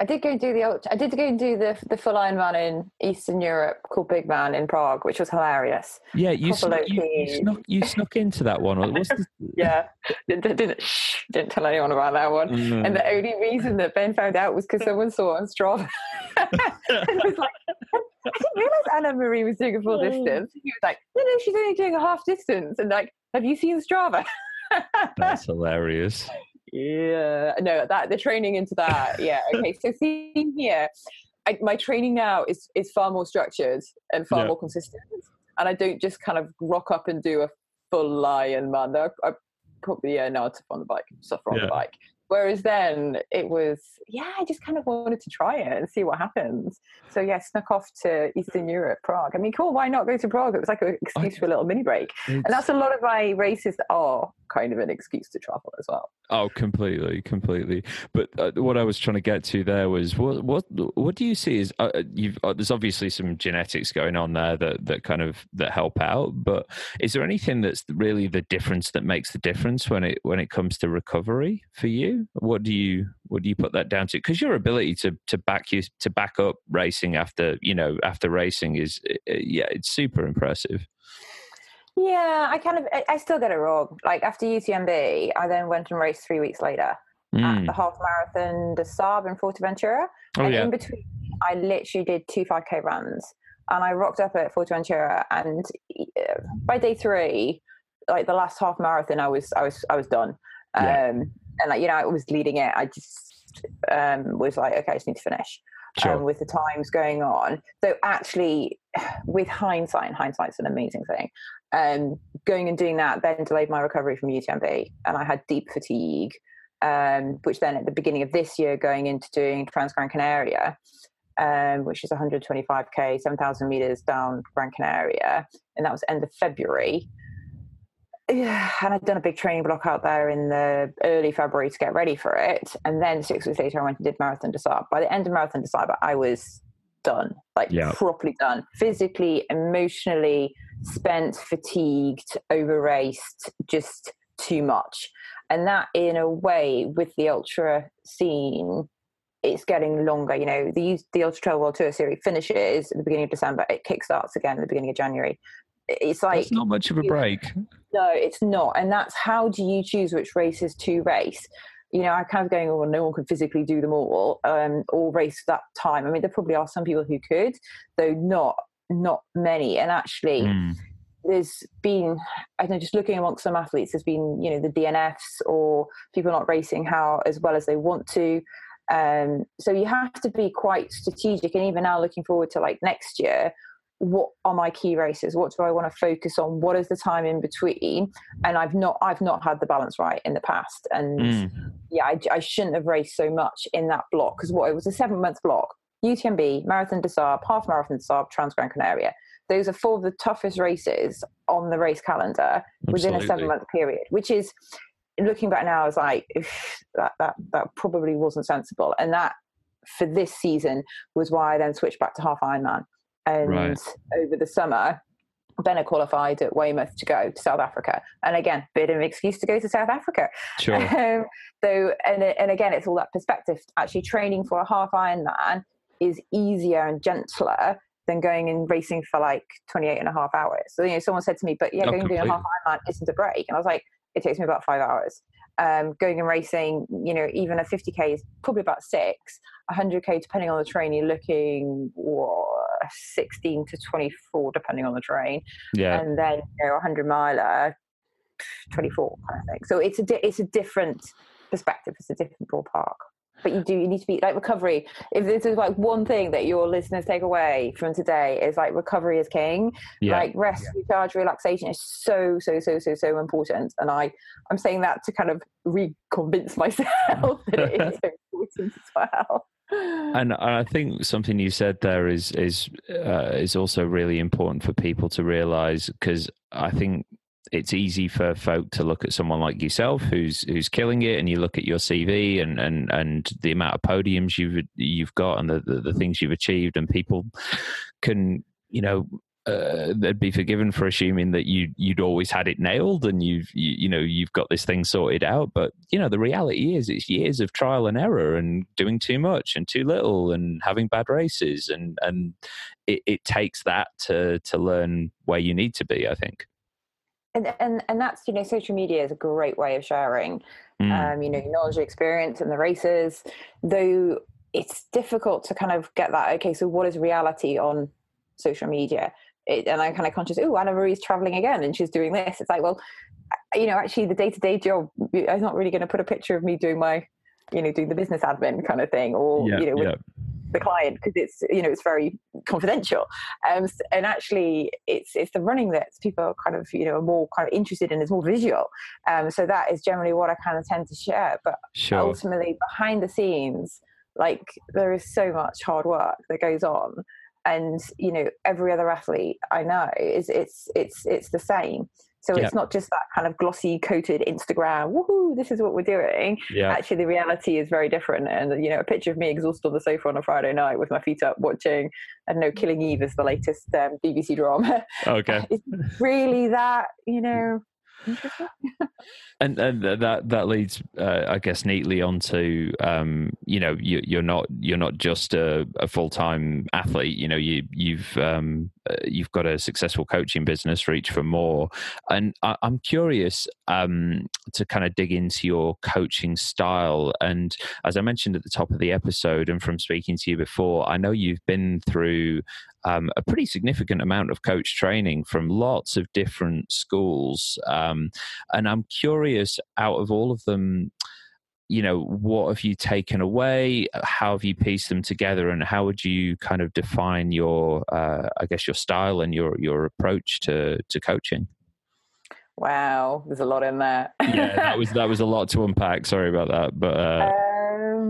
I did go and do the I did go and do the the full Ironman in Eastern Europe called Big Man in Prague, which was hilarious. Yeah, you, snuck, you, you, snuck, you snuck into that one. The... [laughs] yeah, didn't didn't, shh, didn't tell anyone about that one. Mm. And the only reason that Ben found out was because someone saw on Strava. [laughs] it was like, I didn't realize Anna Marie was doing a full [laughs] distance. He was like, no, no, she's only doing a half distance. And like, have you seen Strava? That's hilarious. Yeah, no, that the training into that. Yeah, [laughs] okay. So seeing here, I, my training now is is far more structured and far yeah. more consistent, and I don't just kind of rock up and do a full Ironman. I, I probably yeah, no, I tough on the bike, suffer on yeah. the bike. Whereas then it was, yeah, I just kind of wanted to try it and see what happens. So yeah, snuck off to Eastern Europe, Prague. I mean, cool, why not go to Prague? It was like an excuse for a little mini break. And that's a lot of my races that are kind of an excuse to travel as well. Oh, completely, completely. But uh, what I was trying to get to there was what what what do you see is uh, you've uh, there's obviously some genetics going on there that that kind of that help out. But is there anything that's really the difference that makes the difference when it when it comes to recovery for you? What do you what do you put that down to? Because your ability to to back you to back up racing after you know after racing is uh, yeah it's super impressive. Yeah, I kind of, I, still get it wrong. Like after UTMB, I then went and raced three weeks later mm. at the half marathon des Sables in Fuerteventura. Oh, and yeah. in between, I literally did two 5K runs. And I rocked up at Fuerteventura, and by day three, like the last half marathon, I was, I was, I was done. Yeah. Um, and like you know, I was leading it. I just um, was like, okay, I just need to finish. Sure. Um, with the times going on. So actually, [sighs] with hindsight, and hindsight's an amazing thing. Um, going and doing that then delayed my recovery from UTMB, and I had deep fatigue. Um, which then at the beginning of this year, going into doing Trans Gran Canaria, um, which is 125k, 7,000 meters down Gran Canaria, and that was end of February. Yeah, and I'd done a big training block out there in the early February to get ready for it, and then six weeks later, I went and did Marathon Sables. By the end of Marathon Sables, I was done, like Yeah. properly done, physically, emotionally spent, fatigued, over raced, just too much. And that, in a way, with the ultra scene, it's getting longer. You know, the the Ultra Trail World Tour Series finishes at the beginning of December. It kickstarts again at the beginning of January. It's like It's not much of a break. no, it's not. And that's how do you choose which races to race? You know, I'm kind of going, oh, well, no one can physically do them all um, or race that time. I mean, there probably are some people who could, though not not many. And actually, Mm. there's been, I don't know, just looking amongst some athletes, there's been, you know, the DNFs or people not racing how as well as they want to. Um, so you have to be quite strategic. And even now, looking forward to like next year, what are my key races? What do I want to focus on? What is the time in between? And I've not, I've not had the balance right in the past. And Mm. yeah, I, I shouldn't have raced so much in that block because what it was a seven month block. UTMB, Marathon des Sables, Half Marathon des Sables, Trans Gran Canaria. Those are four of the toughest races on the race calendar within a seven month period, which is looking back now, I was like, that, that, that probably wasn't sensible. And that for this season was why I then switched back to half Ironman. And Right. over the summer, Bennett qualified at Weymouth to go to South Africa. And again, bit of an excuse to go to South Africa. Sure. [laughs] Um, so, and, and again, it's all that perspective. Actually, training for a half Ironman is easier and gentler than going and racing for like 28 and a half hours. So, you know, someone said to me, but yeah, Oh, going and doing a half Ironman isn't a break. And I was like, it takes me about five hours. Um, going and racing, you know, even a 50k is probably about six. 100k, depending on the train, you're looking what, 16 to 24, depending on the train Yeah. and then you know, a hundred miler, twenty four kind of thing. So it's a di- it's a different perspective. It's a different ballpark. But you do you need to be like recovery. If this is like one thing that your listeners take away from today is like recovery is king. Yeah. Like rest, recharge, relaxation is so so so so so important. And I I'm saying that to kind of re-convince myself [laughs] that it is so important as well. And I think something you said there is is uh, is also really important for people to realize because I think it's easy for folk to look at someone like yourself who's who's killing it, and you look at your CV and and and the amount of podiums you've you've got and the the, the things you've achieved, and people can you know. Uh, they'd be forgiven for assuming that you you'd always had it nailed and you've you, you know you've got this thing sorted out. But you know the reality is it's years of trial and error and doing too much and too little and having bad races. And and it, it takes that to to learn where you need to be i think. And and and that's you know social media is a great way of sharing Mm. um, you know your knowledge your experience and the races. Though it's difficult to kind of get that okay so what is reality on social media it, and i'm kind of conscious oh anna marie's traveling again and she's doing this it's like well you know actually the day-to-day job i'm not really going to put a picture of me doing my you know doing the business admin kind of thing or yeah, you know with yeah. the client because it's you know it's very confidential um, and actually it's it's the running that people are kind of you know are more kind of interested in it's more visual um, so that is generally what i kind of tend to share but sure. ultimately behind the scenes like there is so much hard work that goes on and you know every other athlete i know is it's it's it's the same so yeah. it's not just that kind of glossy coated Instagram, woohoo, this is what we're doing. Yeah. Actually, the reality is very different. And, you know, a picture of me exhausted on the sofa on a Friday night with my feet up watching, I don't know, Killing Eve is the latest um, BBC drama. Okay. [laughs] it's really that, you know, and and that that leads, uh, I guess, neatly onto um, you know you, are not you're not just a, a full time athlete. You know you you've um, uh, you've got a successful coaching business, Reach for More, and I, am curious um, to kind of dig into your coaching style. And as I mentioned at the top of the episode, and from speaking to you before, I know you've been through um, a pretty significant amount of coach training from lots of different schools. Um, and I'm curious, out of all of them, you know, what have you taken away? How have you pieced them together, and how would you kind of define your, uh, I guess, your style and your your approach to to coaching? Wow, there's a lot in there. yeah, that was that was a lot to unpack. Sorry about that, but. Uh, [laughs]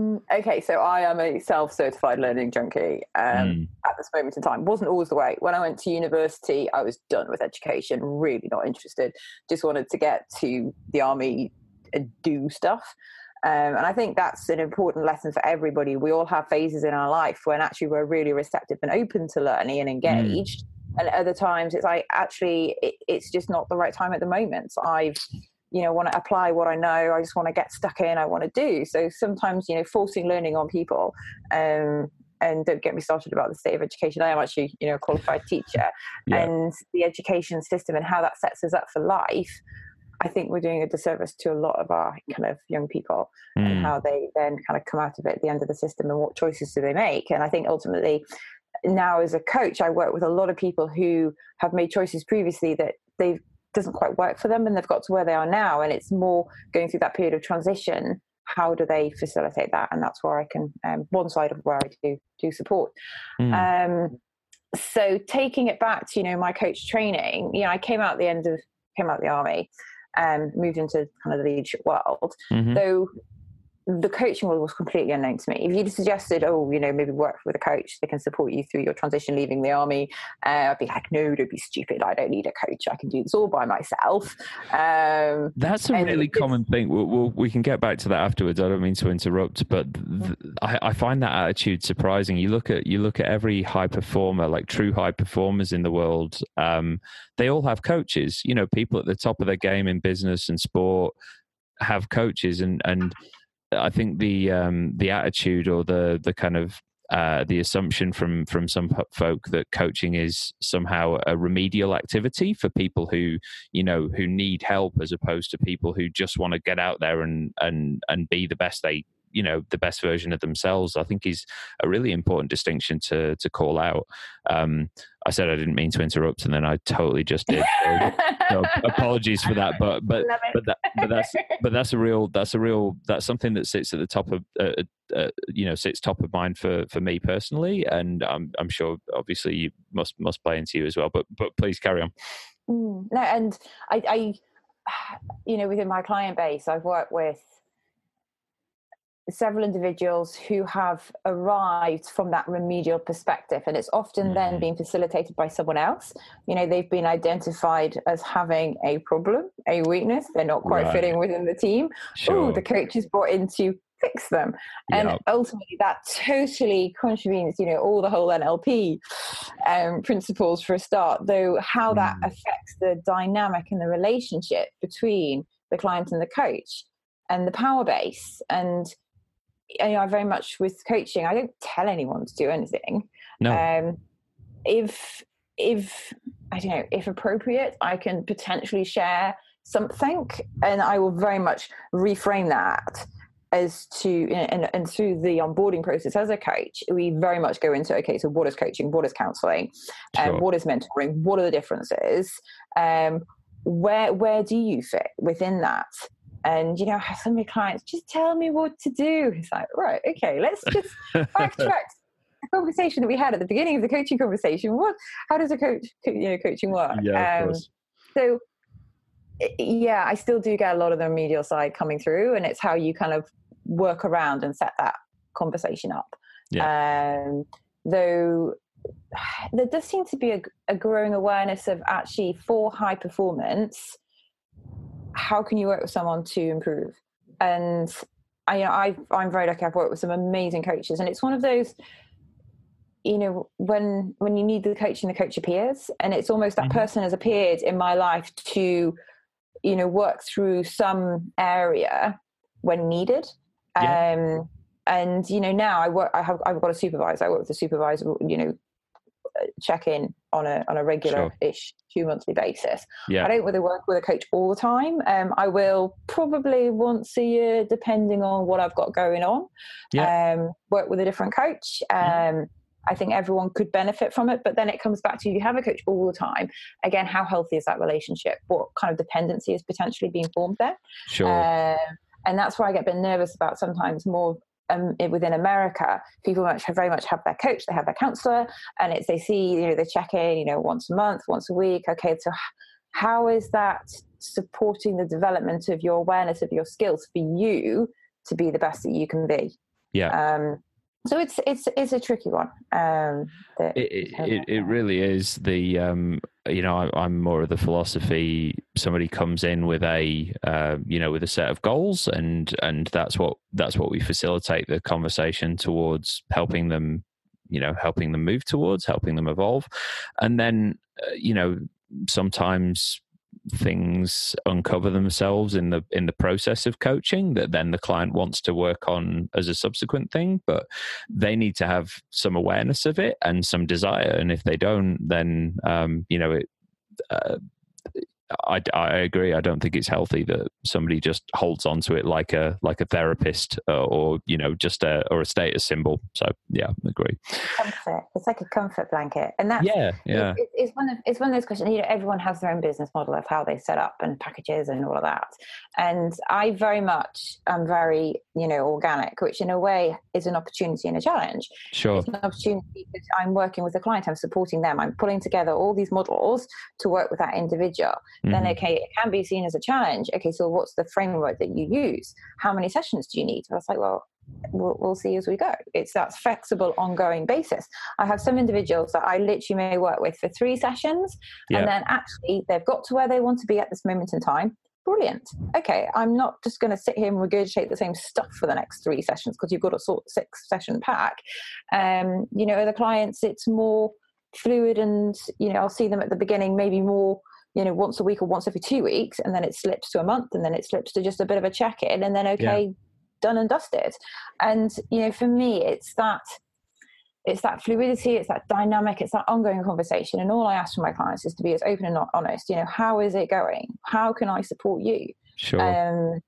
um, okay, so I am a self-certified learning junkie um, mm. at this moment in time. Wasn't always the way. When I went to university, I was done with education. Really not interested. Just wanted to get to the army and do stuff. Um, and I think that's an important lesson for everybody. We all have phases in our life when actually we're really receptive and open to learning and hmm. engaged. Mm. And at other times, it's like actually it, it's just not the right time at the moment. So I've you know want to apply what i know i just want to get stuck in i want to do so sometimes you know forcing learning on people um, and don't get me started about the state of education i am actually you know a qualified teacher yeah. and the education system and how that sets us up for life i think we're doing a disservice to a lot of our kind of young people mm. and how they then kind of come out of it at the end of the system and what choices do they make and i think ultimately now as a coach i work with a lot of people who have made choices previously that they've doesn't quite work for them and they've got to where they are now and it's more going through that period of transition how do they facilitate that and that's where i can um, one side of where i do do support mm. um, so taking it back to you know my coach training you know i came out the end of came out the army and um, moved into kind of the leadership world mm-hmm. though the coaching world was completely unknown to me. If you'd suggested, oh, you know, maybe work with a coach, they can support you through your transition leaving the army, uh, I'd be like, no, don't be stupid. I don't need a coach. I can do this all by myself. Um, That's a really common thing. We'll, we'll, we can get back to that afterwards. I don't mean to interrupt, but th- mm-hmm. I, I, find that attitude surprising. You look at you look at every high performer, like true high performers in the world. Um, they all have coaches. You know, people at the top of their game in business and sport have coaches, and and I think the um, the attitude or the the kind of uh, the assumption from from some folk that coaching is somehow a remedial activity for people who you know who need help as opposed to people who just want to get out there and and and be the best they you know the best version of themselves i think is a really important distinction to to call out. Um, i said i didn't mean to interrupt and then i totally just did. So, so [laughs] apologies for that but but but that but that's but that's a real that's a real that's something that sits at the top of uh, uh, uh, you know sits top of mind for for me personally and i'm i'm sure obviously you must must play into you as well but but please carry on. Mm, no and i i [sighs] you know within my client base i've worked with several individuals who have arrived from that remedial perspective and it's often mm-hmm. then being facilitated by someone else you know they've been identified as having a problem a weakness they're not quite right. fitting within the team sure. oh the coach is brought in to fix them and yep. ultimately that totally contravenes you know all the whole nlp um, principles for a start though how mm. that affects the dynamic and the relationship between the client and the coach and the power base and you know, I very much with coaching. I don't tell anyone to do anything. No. Um, if if I don't know if appropriate, I can potentially share something, and I will very much reframe that as to and, and through the onboarding process as a coach we very much go into okay so what is coaching what is counseling um, sure. um, what is mentoring what are the differences um, where where do you fit within that and you know, I have so many clients just tell me what to do. It's like, right, okay, let's just backtrack [laughs] the conversation that we had at the beginning of the coaching conversation. What? How does a coach, you know, coaching work? Yeah, of um, course. So, yeah, I still do get a lot of the remedial side coming through, and it's how you kind of work around and set that conversation up. Yeah. Um, though [sighs] there does seem to be a, a growing awareness of actually for high performance how can you work with someone to improve and I, you know, I, I'm very lucky. I've worked with some amazing coaches, and it's one of those, you know, when when you need the coaching, the coach appears, and it's almost that mm-hmm. person has appeared in my life to, you know, work through some area when needed. Yeah. Um, and you know, now I work. I have. I've got a supervisor. I work with a supervisor. You know, check in on a on a regular ish two monthly basis. Yeah. I don't really work with a coach all the time. Um, I will probably once a year, depending on what I've got going on. Yeah. Um, work with a different coach. Mm-hmm. Um, I think everyone could benefit from it, but then it comes back to you have a coach all the time. Again, how healthy is that relationship? What kind of dependency is potentially being formed there? Sure. Uh, and that's where I get a bit nervous about sometimes more um, within America, people much very much have their coach, they have their counselor, and it's they see you know they check in you know once a month, once a week. Okay, so how is that supporting the development of your awareness of your skills for you to be the best that you can be? Yeah. Um, so it's it's it's a tricky one. Um, it, it, it really is. The um, you know I, am more of the philosophy. Somebody comes in with a uh, you know with a set of goals, and and that's what that's what we facilitate the conversation towards helping them. You know, helping them move towards, helping them evolve, and then uh, you know sometimes things uncover themselves in the in the process of coaching that then the client wants to work on as a subsequent thing but they need to have some awareness of it and some desire. And if they don't then um, you know it uh, I, I agree. I don't think it's healthy that somebody just holds on to it like a like a therapist uh, or you know just a or a status symbol. So yeah, I agree. Comfort. It's like a comfort blanket, and that's yeah, yeah. It, it's one of it's one of those questions. You know, everyone has their own business model of how they set up and packages and all of that. And I very much am very you know organic, which in a way is an opportunity and a challenge. Sure, it's an opportunity because I'm working with a client. I'm supporting them. I'm pulling together all these models to work with that individual mm-hmm. then okay, it can be seen as a challenge. Okay, so what's the framework that you use? How many sessions do you need? I was like, well, We'll, we'll, see as we go. It's that flexible, ongoing basis. I have some individuals that I literally may work with for three sessions, yeah. and then actually they've got to where they want to be at this moment in time. Brilliant. Okay, I'm not just going to sit here and regurgitate the same stuff for the next three sessions because you've got a sort six session pack. Um, you know, other clients, it's more fluid, and you know, I'll see them at the beginning, maybe more you know once a week or once every two weeks and then it slips to a month and then it slips to just a bit of a check in and then okay yeah. done and dusted. And you know for me it's that it's that fluidity it's that dynamic it's that ongoing conversation. And all i ask from my clients is to be as open and honest. You know how is it going? How can i support you? Sure. Um,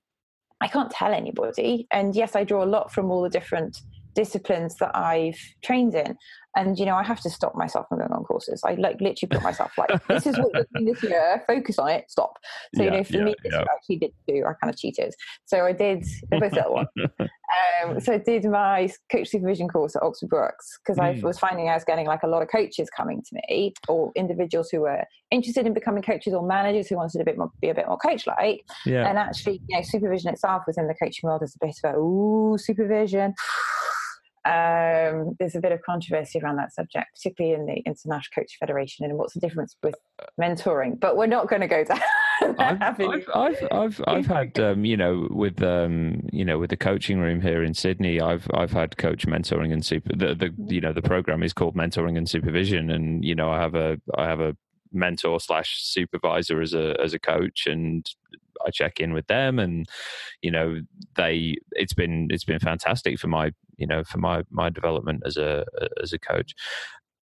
i can't tell anybody. And yes i draw a lot from all the different disciplines that I've trained in. And you know, I have to stop myself from going on courses. I like literally put myself like, "This is what you're doing this year. [laughs] Focus on it. Stop." So yeah, you know, for yeah, me, this yeah. I actually did do. I kind of cheated. So I did the little one. Um, so I did my coach supervision course at Oxford Brookes because mm. I was finding I was getting like a lot of coaches coming to me or individuals who were interested in becoming coaches or managers who wanted a bit more be a bit more coach like. Yeah. And actually, you know, supervision itself within the coaching world is a bit of a ooh supervision um, there's a bit of controversy around that subject, particularly in the International Coach Federation, and what's the difference with mentoring. But we're not going to go down. [laughs] I've, I've, I've, I've, I've had [laughs] um, you know with um, you know with the coaching room here in Sydney I've I've had coach mentoring and super the, the you know the program is called mentoring and supervision and you know I have a I have a mentor slash supervisor as a as a coach and I check in with them and you know they it's been it's been fantastic for my you know for my my development as a as a coach.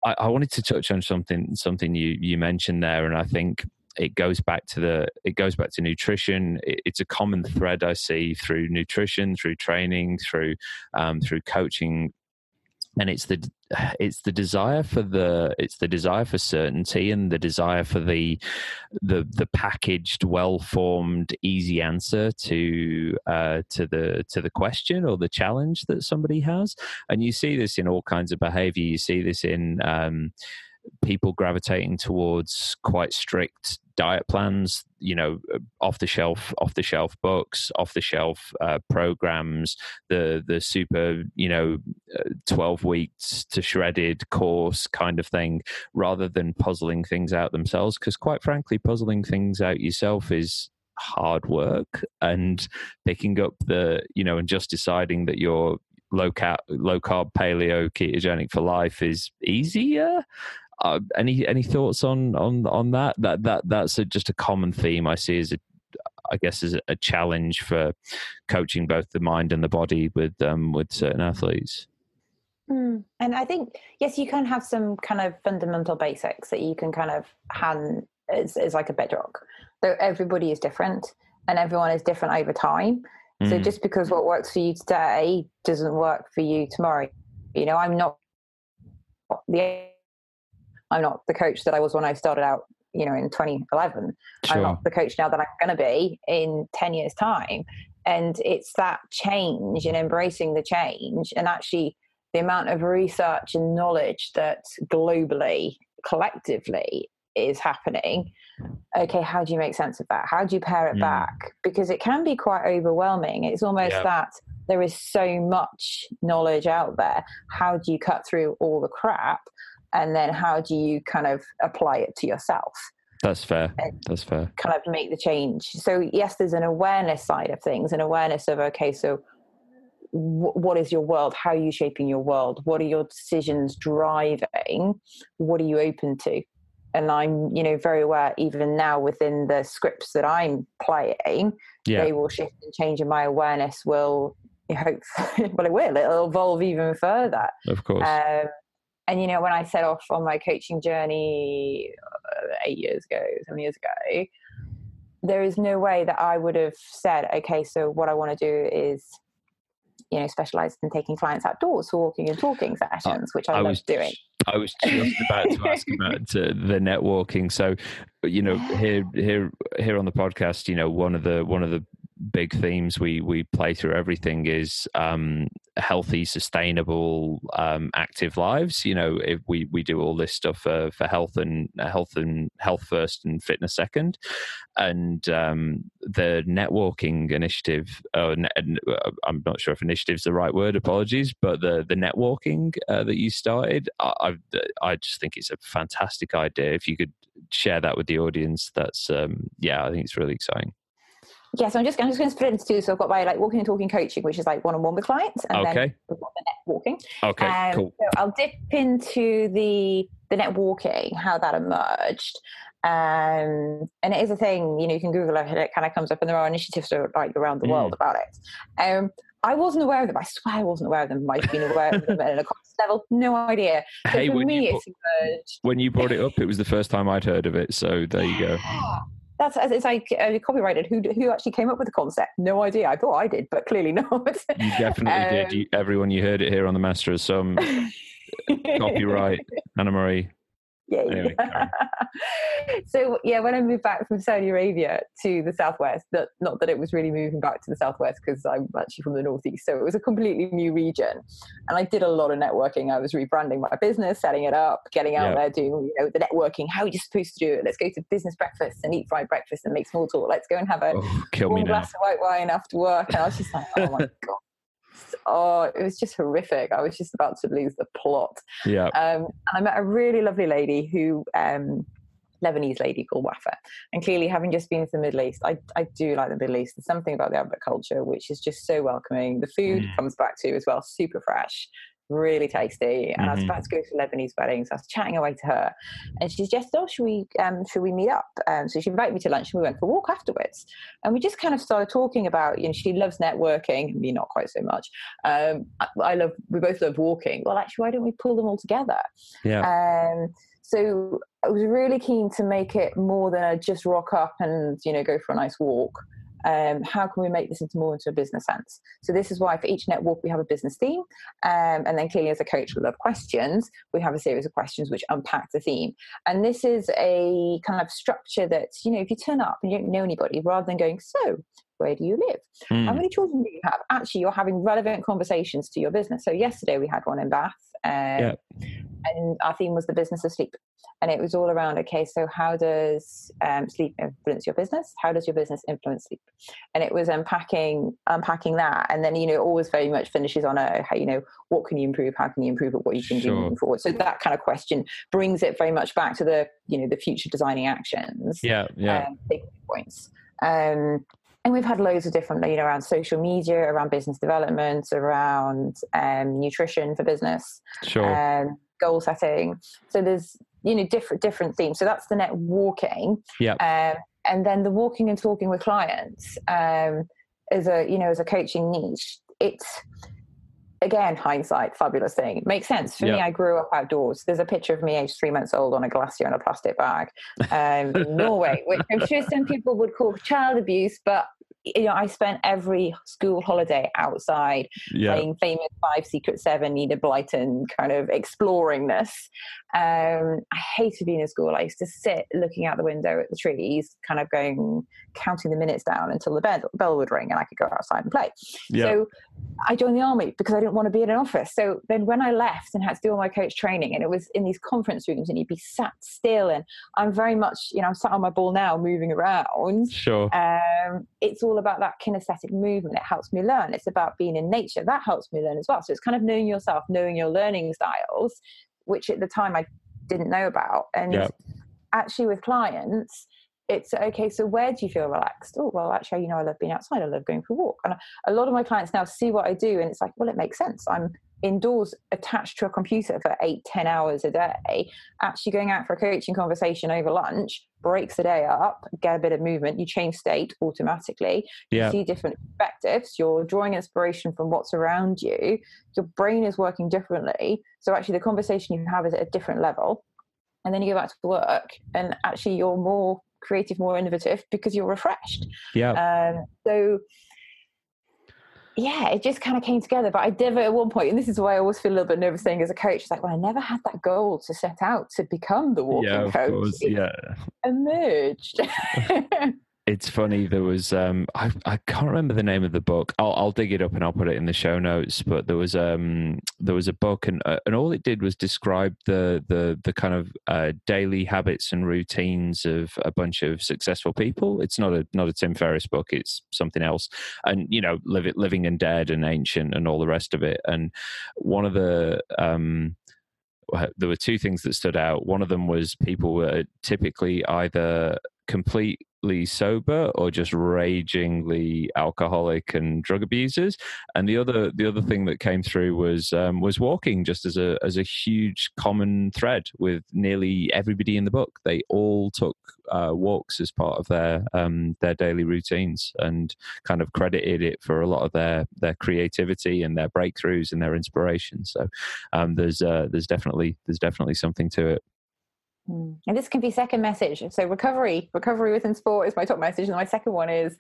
I, I wanted to touch on something something you you mentioned there and I think it goes back to the it goes back to nutrition. It, it's a common thread i see through nutrition through training through um, through coaching and it's the it's the desire for the it's the desire for certainty and the desire for the the the packaged well formed easy answer to uh, to the to the question or the challenge that somebody has. And you see this in all kinds of behavior. You see this in um, people gravitating towards quite strict diet plans you know uh, off the shelf off the shelf books off the shelf uh, programs the the super you know uh, 12 weeks to shredded course kind of thing rather than puzzling things out themselves because quite frankly puzzling things out yourself is hard work and picking up the you know and just deciding that you're low carb low carb paleo ketogenic for life is easier uh, any any thoughts on on on that? That that that's a, just a common theme I see as a I guess as a challenge for coaching both the mind and the body with um, with certain athletes. Mm. And I think yes, you can have some kind of fundamental basics that you can kind of hand as, as like a bedrock. Though everybody is different, and everyone is different over time. Mm. So just because what works for you today doesn't work for you tomorrow. You know, I'm not the I'm not the coach that I was when I started out, you know, in 2011. Sure. I'm not the coach now that I'm going to be in 10 years' time. And it's that change and embracing the change and actually the amount of research and knowledge that globally, collectively is happening. Okay, how do you make sense of that? How do you pair it mm. back? Because it can be quite overwhelming. It's almost yep. that there is so much knowledge out there. How do you cut through all the crap? And then how do you kind of apply it to yourself? That's fair. That's fair. kind of make the change. So yes there's an awareness side of things an awareness of okay so w- what is your world? How are you shaping your world? What are your decisions driving? What are you open to? And i'm you know very aware even now within the scripts that i'm playing yeah. they will shift and change and my awareness will hope [laughs] well it will. It'll evolve even further. Of course. Um, and you know when i set off on my coaching journey uh, eight years ago seven years ago there is no way that i would have said okay so what i want to do is you know specialize in taking clients outdoors for walking and talking sessions which i, I love was, doing. i was just about to ask about uh, the networking. So you know [laughs] here here here on the podcast you know one of the one of the big themes we we play through everything is um, healthy, sustainable, um, active lives. You know, if we we do all this stuff for, for health and health and health first and fitness second, and um, the networking initiative. Uh, I'm not sure if initiative is the right word. Apologies, but the the networking uh, that you started, I I just think it's a fantastic idea. If you could share that with the audience, that's um, yeah, I think it's really exciting yeah, so I'm just I'm just going to split into two. So I've got my like walking and talking coaching, which is like one on one with clients, and okay. then the net walking. Okay, um, cool. So I'll dip into the the net walking, how that emerged. Um, and it is a thing, you know, you can Google it and it kind of comes up, and there are initiatives like around the mm. world about it. Um, I wasn't aware of them. I swear I wasn't aware of them. Might have been aware of them at a conscious [laughs] level. No idea. [laughs] So hey, when, me, you, when you brought it up, it was the first time I'd heard of it. So there you go. [gasps] that's it's like uh, copyrighted. Who who actually came up with the concept? No idea. I thought I did, but clearly [laughs] not. you definitely um, did. You, everyone, you heard it here on the Master of Some. [laughs] copyright, Anna Marie. Yeah. Anyway, [laughs] so yeah, when I moved back from Saudi Arabia to the southwest, that not that it was really moving back to the southwest because I'm actually from the northeast, so it was a completely new region, and I did a lot of networking. I was rebranding my business, setting it up, getting out yeah. there, doing you know the networking. How are you supposed to do it? Let's go to business breakfast and eat fried breakfast and make small talk. Let's go and have a oh, glass of white wine after work. And I was just like, oh my [laughs] god oh, it was just horrific. I was just about to lose the plot. Yeah. Um, and I met a really lovely lady who, um, Lebanese lady called Wafa. And clearly, having just been to the Middle East, I, I do like the Middle East. There's something about the Arabic culture which is just so welcoming. The food mm. comes back to you as well, super fresh really tasty. And mm-hmm. I was mm-hmm. about to go to Lebanese weddings. So I was chatting away to her, and she suggested, "Oh, should we um, should we meet up?" Um, so she invited me to lunch, and we went for a walk afterwards. And we just kind of started talking about, you know, she loves networking, me not quite so much. Um, I, I, love, we both love walking. Well, actually, why don't we pull them all together? Yeah. Um, so I was really keen to make it more than a just rock up and you know go for a nice walk. Um, how can we make this into more into a business sense? So this is why for each network we have a business theme, um, and then clearly as a coach we love questions. We have a series of questions which unpack the theme, and this is a kind of structure that you know if you turn up and you don't know anybody, rather than going so where do you live? Mm. How hmm. many children do you have? Actually, you're having relevant conversations to your business. So yesterday we had one in Bath, um, yeah. and our theme was the business of sleep and it was all around okay so how does um, sleep influence your business how does your business influence sleep and it was unpacking unpacking that and then you know always very much finishes on a how you know what can you improve how can you improve it what you can sure. do moving forward so that kind of question brings it very much back to the you know the future designing actions yeah yeah um, points um, and we've had loads of different you know around social media around business development around um, nutrition for business sure. um, goal setting. So there's you know different different themes. So that's the net walking. Yeah um, and then the walking and talking with clients um, as a you know as a coaching niche it's again hindsight fabulous thing. Makes sense. For me i grew up outdoors. There's a picture of me aged three months old on a glacier in a plastic bag. Um, in norway [laughs] which i'm sure some people would call child abuse but you know, I spent every school holiday outside yeah. playing famous five secret seven, Enid Blyton kind of exploring this. Um, I hated being in school. I used to sit looking out the window at the trees, kind of going, counting the minutes down until the bell, bell would ring and I could go outside and play. Yeah. So I joined the army because I didn't want to be in an office. So then when I left and had to do all my coach training, and it was in these conference rooms, and you'd be sat still, and I'm very much, you know, I'm sat on my ball now, moving around. Sure. Um, it's all about that kinesthetic movement. It helps me learn. It's about being in nature. That helps me learn as well. So it's kind of knowing yourself, knowing your learning styles, which at the time I didn't know about. And yep. actually, with clients, it's okay. So where do you feel relaxed? Oh, well, actually, you know, I love being outside. I love going for a walk. And a lot of my clients now see what I do, and it's like, well, it makes sense. I'm indoors attached to a computer for eight, ten hours a day. Actually, going out for a coaching conversation over lunch breaks the day up. Get a bit of movement. You change state automatically. Yeah. You see different perspectives. You're drawing inspiration from what's around you. Your brain is working differently. So actually, the conversation you have is at a different level. And then you go back to work, and actually, you're more creative, more innovative because you're refreshed. Yeah. Um, so yeah, it just kind of came together. But I never at one point, and this is why I always feel a little bit nervous saying as a coach, it's like, well, I never had that goal to set out to become the walking yeah, coach. Course, yeah. Emerged. [laughs] [laughs] it's funny there was um I, I can't remember the name of the book. I'll, I'll dig it up and i'll put it in the show notes but there was um there was a book and uh, and all it did was describe the the the kind of uh, daily habits and routines of a bunch of successful people. It's not a not a tim ferriss book it's something else. And you know live it, living and dead and ancient and all the rest of it. And one of the um there were two things that stood out. One of them was people were typically either completely sober or just ragingly alcoholic and drug abusers. And the other the other thing that came through was um, was walking just as a as a huge common thread with nearly everybody in the book. They all took uh, walks as part of their um, their daily routines and kind of credited it for a lot of their their creativity and their breakthroughs and their inspiration. So um, there's uh, there's definitely there's definitely something to it. Hmm. And this can be second message. So recovery, recovery within sport is my top message. And my second one is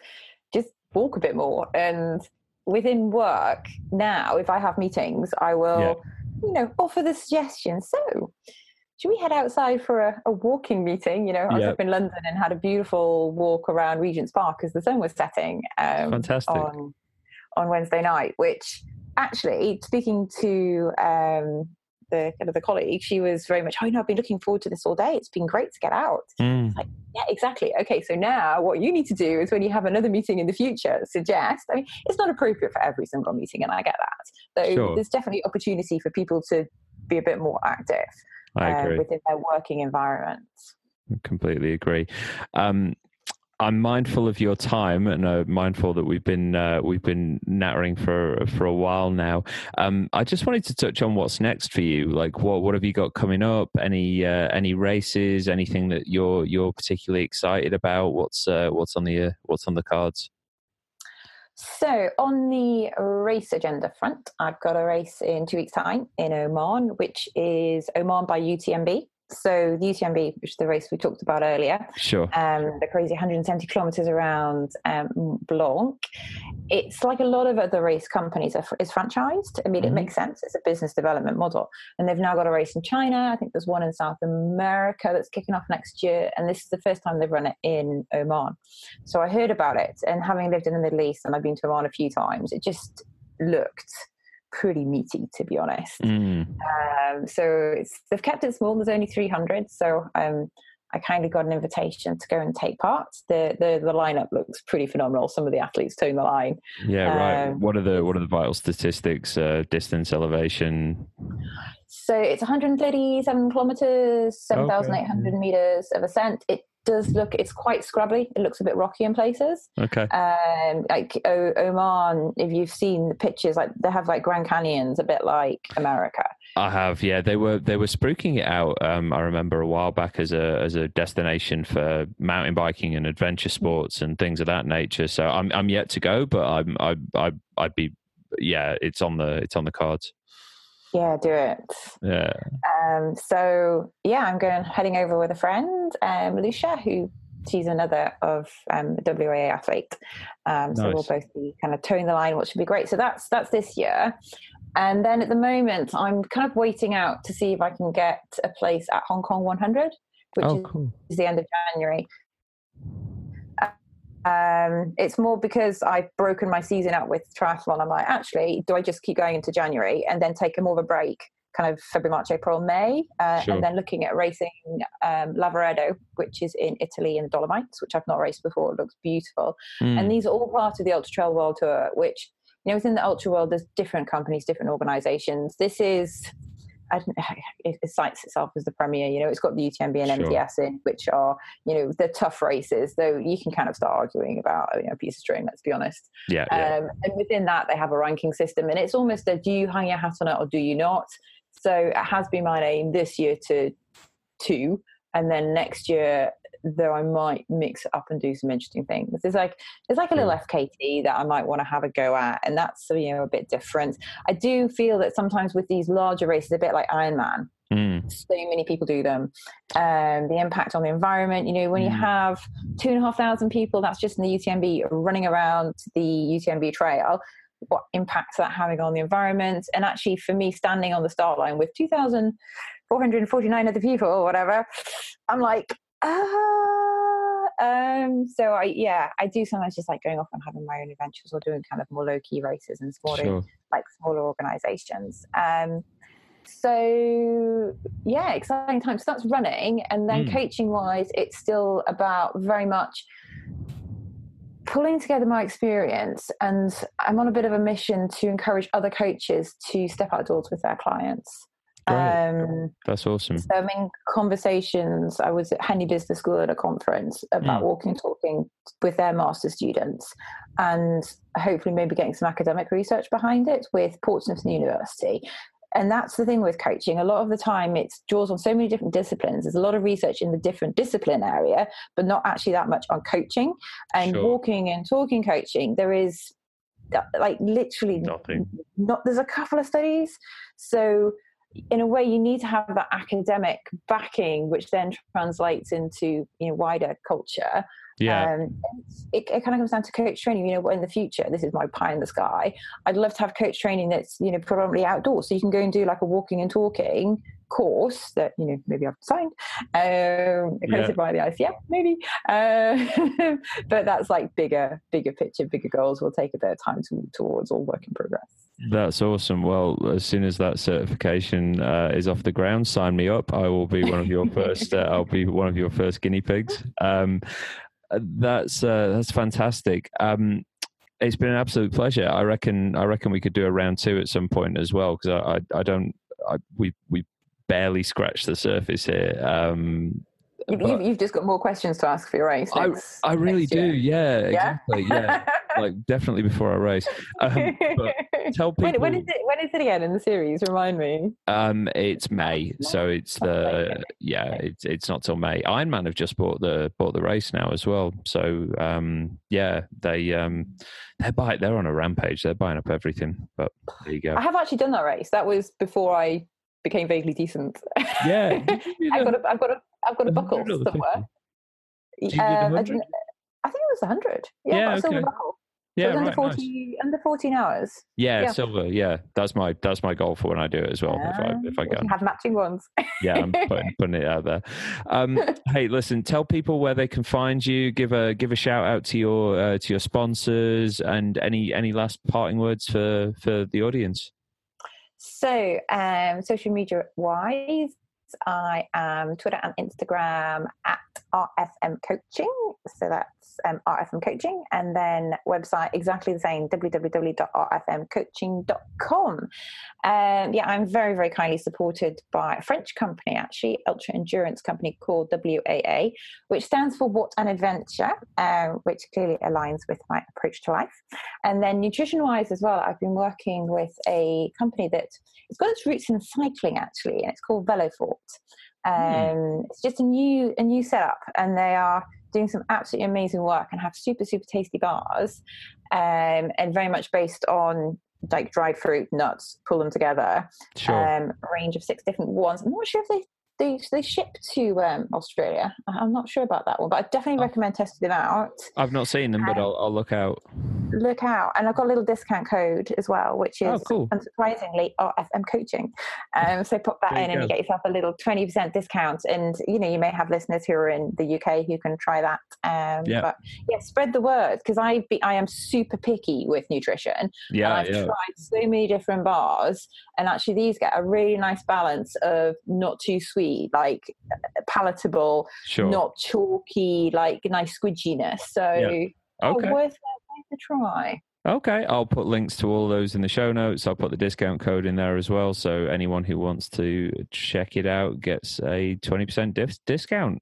just walk a bit more. And within work now, if I have meetings, I will, yeah. you know, offer the suggestion. So should we head outside for a, a walking meeting? You know, I was up in London and had a beautiful walk around Regent's Park as the sun was setting. Um, Fantastic. On, on Wednesday night, which actually, speaking to um, the kind of the colleague, she was very much, oh, you know, I've been looking forward to this all day. It's been great to get out. Mm. Like, yeah, exactly. Okay, so now what you need to do is when you have another meeting in the future, suggest. I mean, it's not appropriate for every single meeting, and I get that. So sure. there's definitely opportunity for people to be a bit more active uh, within their working environment. completely agree. Um, I'm mindful of your time and uh, mindful that we've been uh, we've been nattering for for a while now. Um, I just wanted to touch on what's next for you. Like, what what have you got coming up? Any uh, any races? Anything that you're you're particularly excited about? What's uh, what's on the uh, what's on the cards? So, on the race agenda front, I've got a race in two weeks' time in Oman, which is Oman by UTMB. So the UTMB, which is the race we talked about earlier, Sure. um, the crazy 170 kilometers around um, Blanc. It's like a lot of other race companies are, is franchised. I mean, Mhm. it makes sense. It's a business development model, and they've now got a race in China. I think there's one in South America that's kicking off next year, and this is the first time they've run it in Oman. So I heard about it, and having lived in the Middle East and I've been to Oman a few times, it just looked pretty meaty, to be honest. Mm. Um, so it's, they've kept it small. There's only 300. So um, I kind of got an invitation to go and take part. The, the the lineup looks pretty phenomenal. Some of the athletes towing the line. Yeah, right. Um, What are the what are the vital statistics? Uh, distance, elevation. So it's 137 kilometers, 7,800 meters of ascent. It does look, it's quite scrubbly. It looks a bit rocky in places. Okay. Um, like o- Oman, if you've seen the pictures, like they have like Grand Canyons, a bit like America. I have, yeah. They were they were spruiking it out. Um, I remember a while back as a as a destination for mountain biking and adventure sports and things of that nature. So I'm I'm yet to go, but I'm I I I'd be yeah. It's on the it's on the cards. Yeah, do it. Yeah. Um, so yeah, I'm going heading over with a friend, um, Lucia, who she's another of um, the WAA athlete. Um, so we'll both be kind of towing the line, which should be great. So that's that's this year. And then at the moment, I'm kind of waiting out to see if I can get a place at Hong Kong 100, which Oh, is cool. is the end of January. Um, it's more because I've broken my season up with triathlon. I'm like, actually, do I just keep going into January and then take a more of a break, kind of February, March, April, May, uh, Sure. and then looking at racing um, Lavaredo, which is in Italy in the Dolomites, which I've not raced before. It looks beautiful. Mm. And these are all part of the Ultra Trail World Tour, which, you know, within the Ultra World, there's different companies, different organizations. This is, [laughs] it, it cites itself as the premier, you know, it's got the UTMB and Sure. MTS in, which are, you know, the tough races, though you can kind of start arguing about, you know, a piece of string, let's be honest. yeah, yeah. Um, and within that, they have a ranking system, and it's almost a do you hang your hat on it or do you not? So it has been my aim this year to two, and then next year, though I might mix it up and do some interesting things. There's like there's like a little FKT that I might want to have a go at, and that's you know a bit different. I do feel that sometimes with these larger races, a bit like Ironman, Mm. so many people do them. Um, the impact on the environment, you know, when you Mm. have two and a half thousand people, that's just in the UTMB running around the UTMB trail. What impacts that having on the environment? And actually, for me, standing on the start line with 2,449 other people or whatever, I'm like, ah. Um, so I, yeah, I do sometimes just like going off and having my own adventures or doing kind of more low key races and smaller Sure. like smaller organizations. Um, so yeah, exciting times. So that's running, and then Mm. coaching wise, it's still about very much pulling together my experience. And I'm on a bit of a mission to encourage other coaches to step outdoors with their clients. Um, That's awesome. so I'm in conversations. I was at Henley Business School at a conference about Mm. walking and talking with their master students and hopefully maybe getting some academic research behind it with Portsmouth University. And that's the thing with coaching. A lot of the time it draws on so many different disciplines. There's a lot of research in the different discipline area, but not actually that much on coaching. And Sure. walking and talking coaching, there is like literally Nothing. not there's a couple of studies so in a way you need to have that academic backing which then translates into you know wider culture Yeah. um, it, it kind of comes down to coach training you know in the future this is my pie in the sky i'd love to have coach training that's you know predominantly outdoors so you can go and do like a walking and talking course that you know maybe I've signed, um, accredited by the ICF, maybe. Uh, [laughs] but that's like bigger, bigger picture, bigger goals. will take a bit of time to, towards all work in progress. That's awesome. Well, as soon as that certification uh, is off the ground, sign me up. I will be one of your first. Uh, I'll be one of your first guinea pigs. Um, that's uh, that's fantastic. Um, it's been an absolute pleasure. I reckon. I reckon we could do a round two at some point as well because I, I, I don't. I, we we barely scratched the surface here. Um, You've, but you've, just got more questions to ask for your race. I, next- I really do. Yeah, Yeah? exactly. Yeah, [laughs] like definitely before I race. Um, [laughs] tell people. when, when is it? When is it again in the series? Remind me. Um, it's May, so it's the yeah, it's it's not till May. Ironman have just bought the bought the race now as well. So um, yeah, they um, they're buy they're on a rampage. They're buying up everything. But there you go. I have actually done that race. That was before I became vaguely decent. Yeah, [laughs] I've got a, I've got a, I've got a buckle somewhere. Um, I, I think it was 100. Yeah, Yeah, I've got a silver okay. buckle. So Yeah, it was under right, 40, under 14 hours. Yeah, Yeah. silver. Yeah, that's my that's my goal for when I do it as well. if I if I Um, go, can have matching ones. yeah, I'm [laughs] putting, putting it out there. Um, [laughs] hey, listen, tell people where they can find you. Give a give a shout out to your uh, to your sponsors and any any last parting words for for the audience. So, um, social media wise, I am Twitter and Instagram at RFM Coaching. So that's um, RFM Coaching. And then website exactly the same www.rfmcoaching.com. Um, yeah, I'm very, very kindly supported by a French company, actually, ultra endurance company called WAA, which stands for What an Adventure, um, which clearly aligns with my approach to life. And then nutrition wise as well, I've been working with a company that it's got its roots in cycling actually, and it's called Veloforte. Um, It's just a new a new setup, and they are doing some absolutely amazing work and have super super tasty bars, um, and very much based on like dried fruit, nuts, pull them together. Sure. Um, range of six different ones. I'm not sure if they they they ship to um, Australia. I'm not sure about that one, but I definitely Oh. recommend testing them out I've not seen them, but um, I'll, I'll look out. look out and i've got a little discount code as well which is Oh, cool. unsurprisingly rfm coaching um, so pop that in and you get yourself a little 20% discount and you know you may have listeners who are in the uk who can try that um, Yeah. but yeah spread the word because i be, i am super picky with nutrition Yeah, i've yeah. tried so many different bars and actually these get a really nice balance of not too sweet like palatable Sure. not chalky like nice squidginess so Yeah. oh, worth, worth a try Okay, I'll put links to all those in the show notes. I'll put the discount code in there as well. So anyone who wants to check it out gets a 20% dis- discount.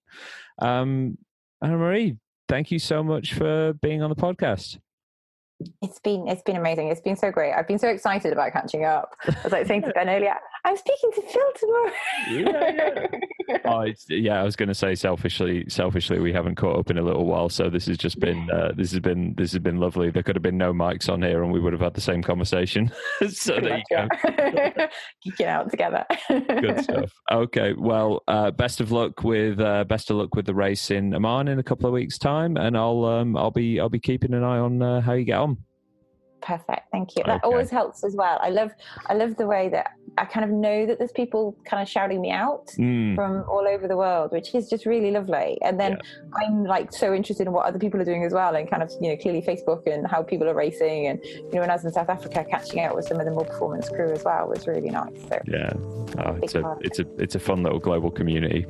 Um, Anna Marie, thank you so much for being on the podcast. It's been it's been amazing. It's been so great. I've been so excited about catching up. I was like saying to Ben earlier, I'm speaking to Phil tomorrow. Yeah, [laughs] Oh, it's, yeah, I was going to say selfishly, selfishly, we haven't caught up in a little while, so this has just been, uh, this has been, this has been lovely. There could have been no mics on here, and we would have had the same conversation. [laughs] so there you go. [laughs] Geeking out together. Good stuff. Okay, well, uh, best of luck with uh, best of luck with the race in Oman in a couple of weeks' time, and I'll um, I'll be I'll be keeping an eye on uh, how you get on. Perfect. Thank you. That Okay. always helps as well. I love I love the way that I kind of know that there's people kind of shouting me out Mm, from all over the world, which is just really lovely. And then I'm like so interested in what other people are doing as well, and kind of you know clearly Facebook and how people are racing, and you know when I was in South Africa, catching out with some of the more performance crew as well was really nice. So yeah, oh, it's a part. it's a it's a fun little global community.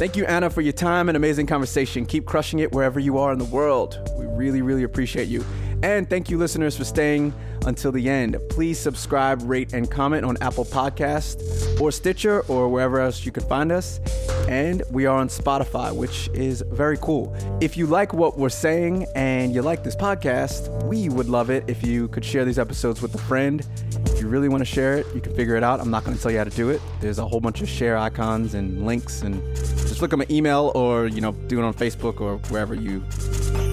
Thank you, Anna, for your time and amazing conversation. Keep crushing it wherever you are in the world. We really, really appreciate you. And thank you, listeners, for staying until the end. Please subscribe, rate, and comment on Apple Podcast or Stitcher or wherever else you can find us. And we are on Spotify, which is very cool. If you like what we're saying and you like this podcast, we would love it if you could share these episodes with a friend. If you really want to share it, you can figure it out. I'm not going to tell you how to do it. There's a whole bunch of share icons and links, and just look at my email or you know do it on Facebook or wherever you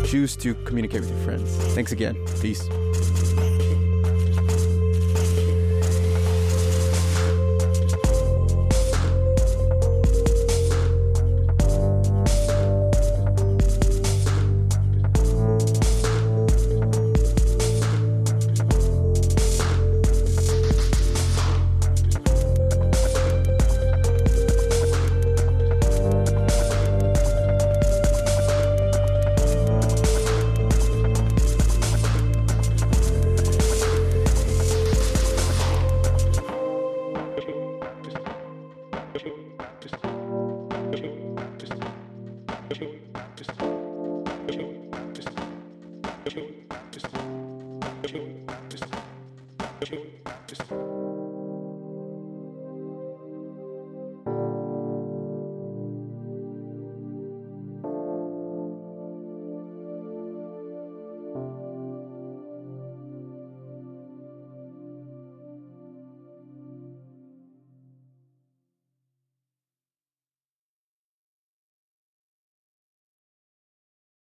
choose to communicate with your friends. Thanks again. Peace.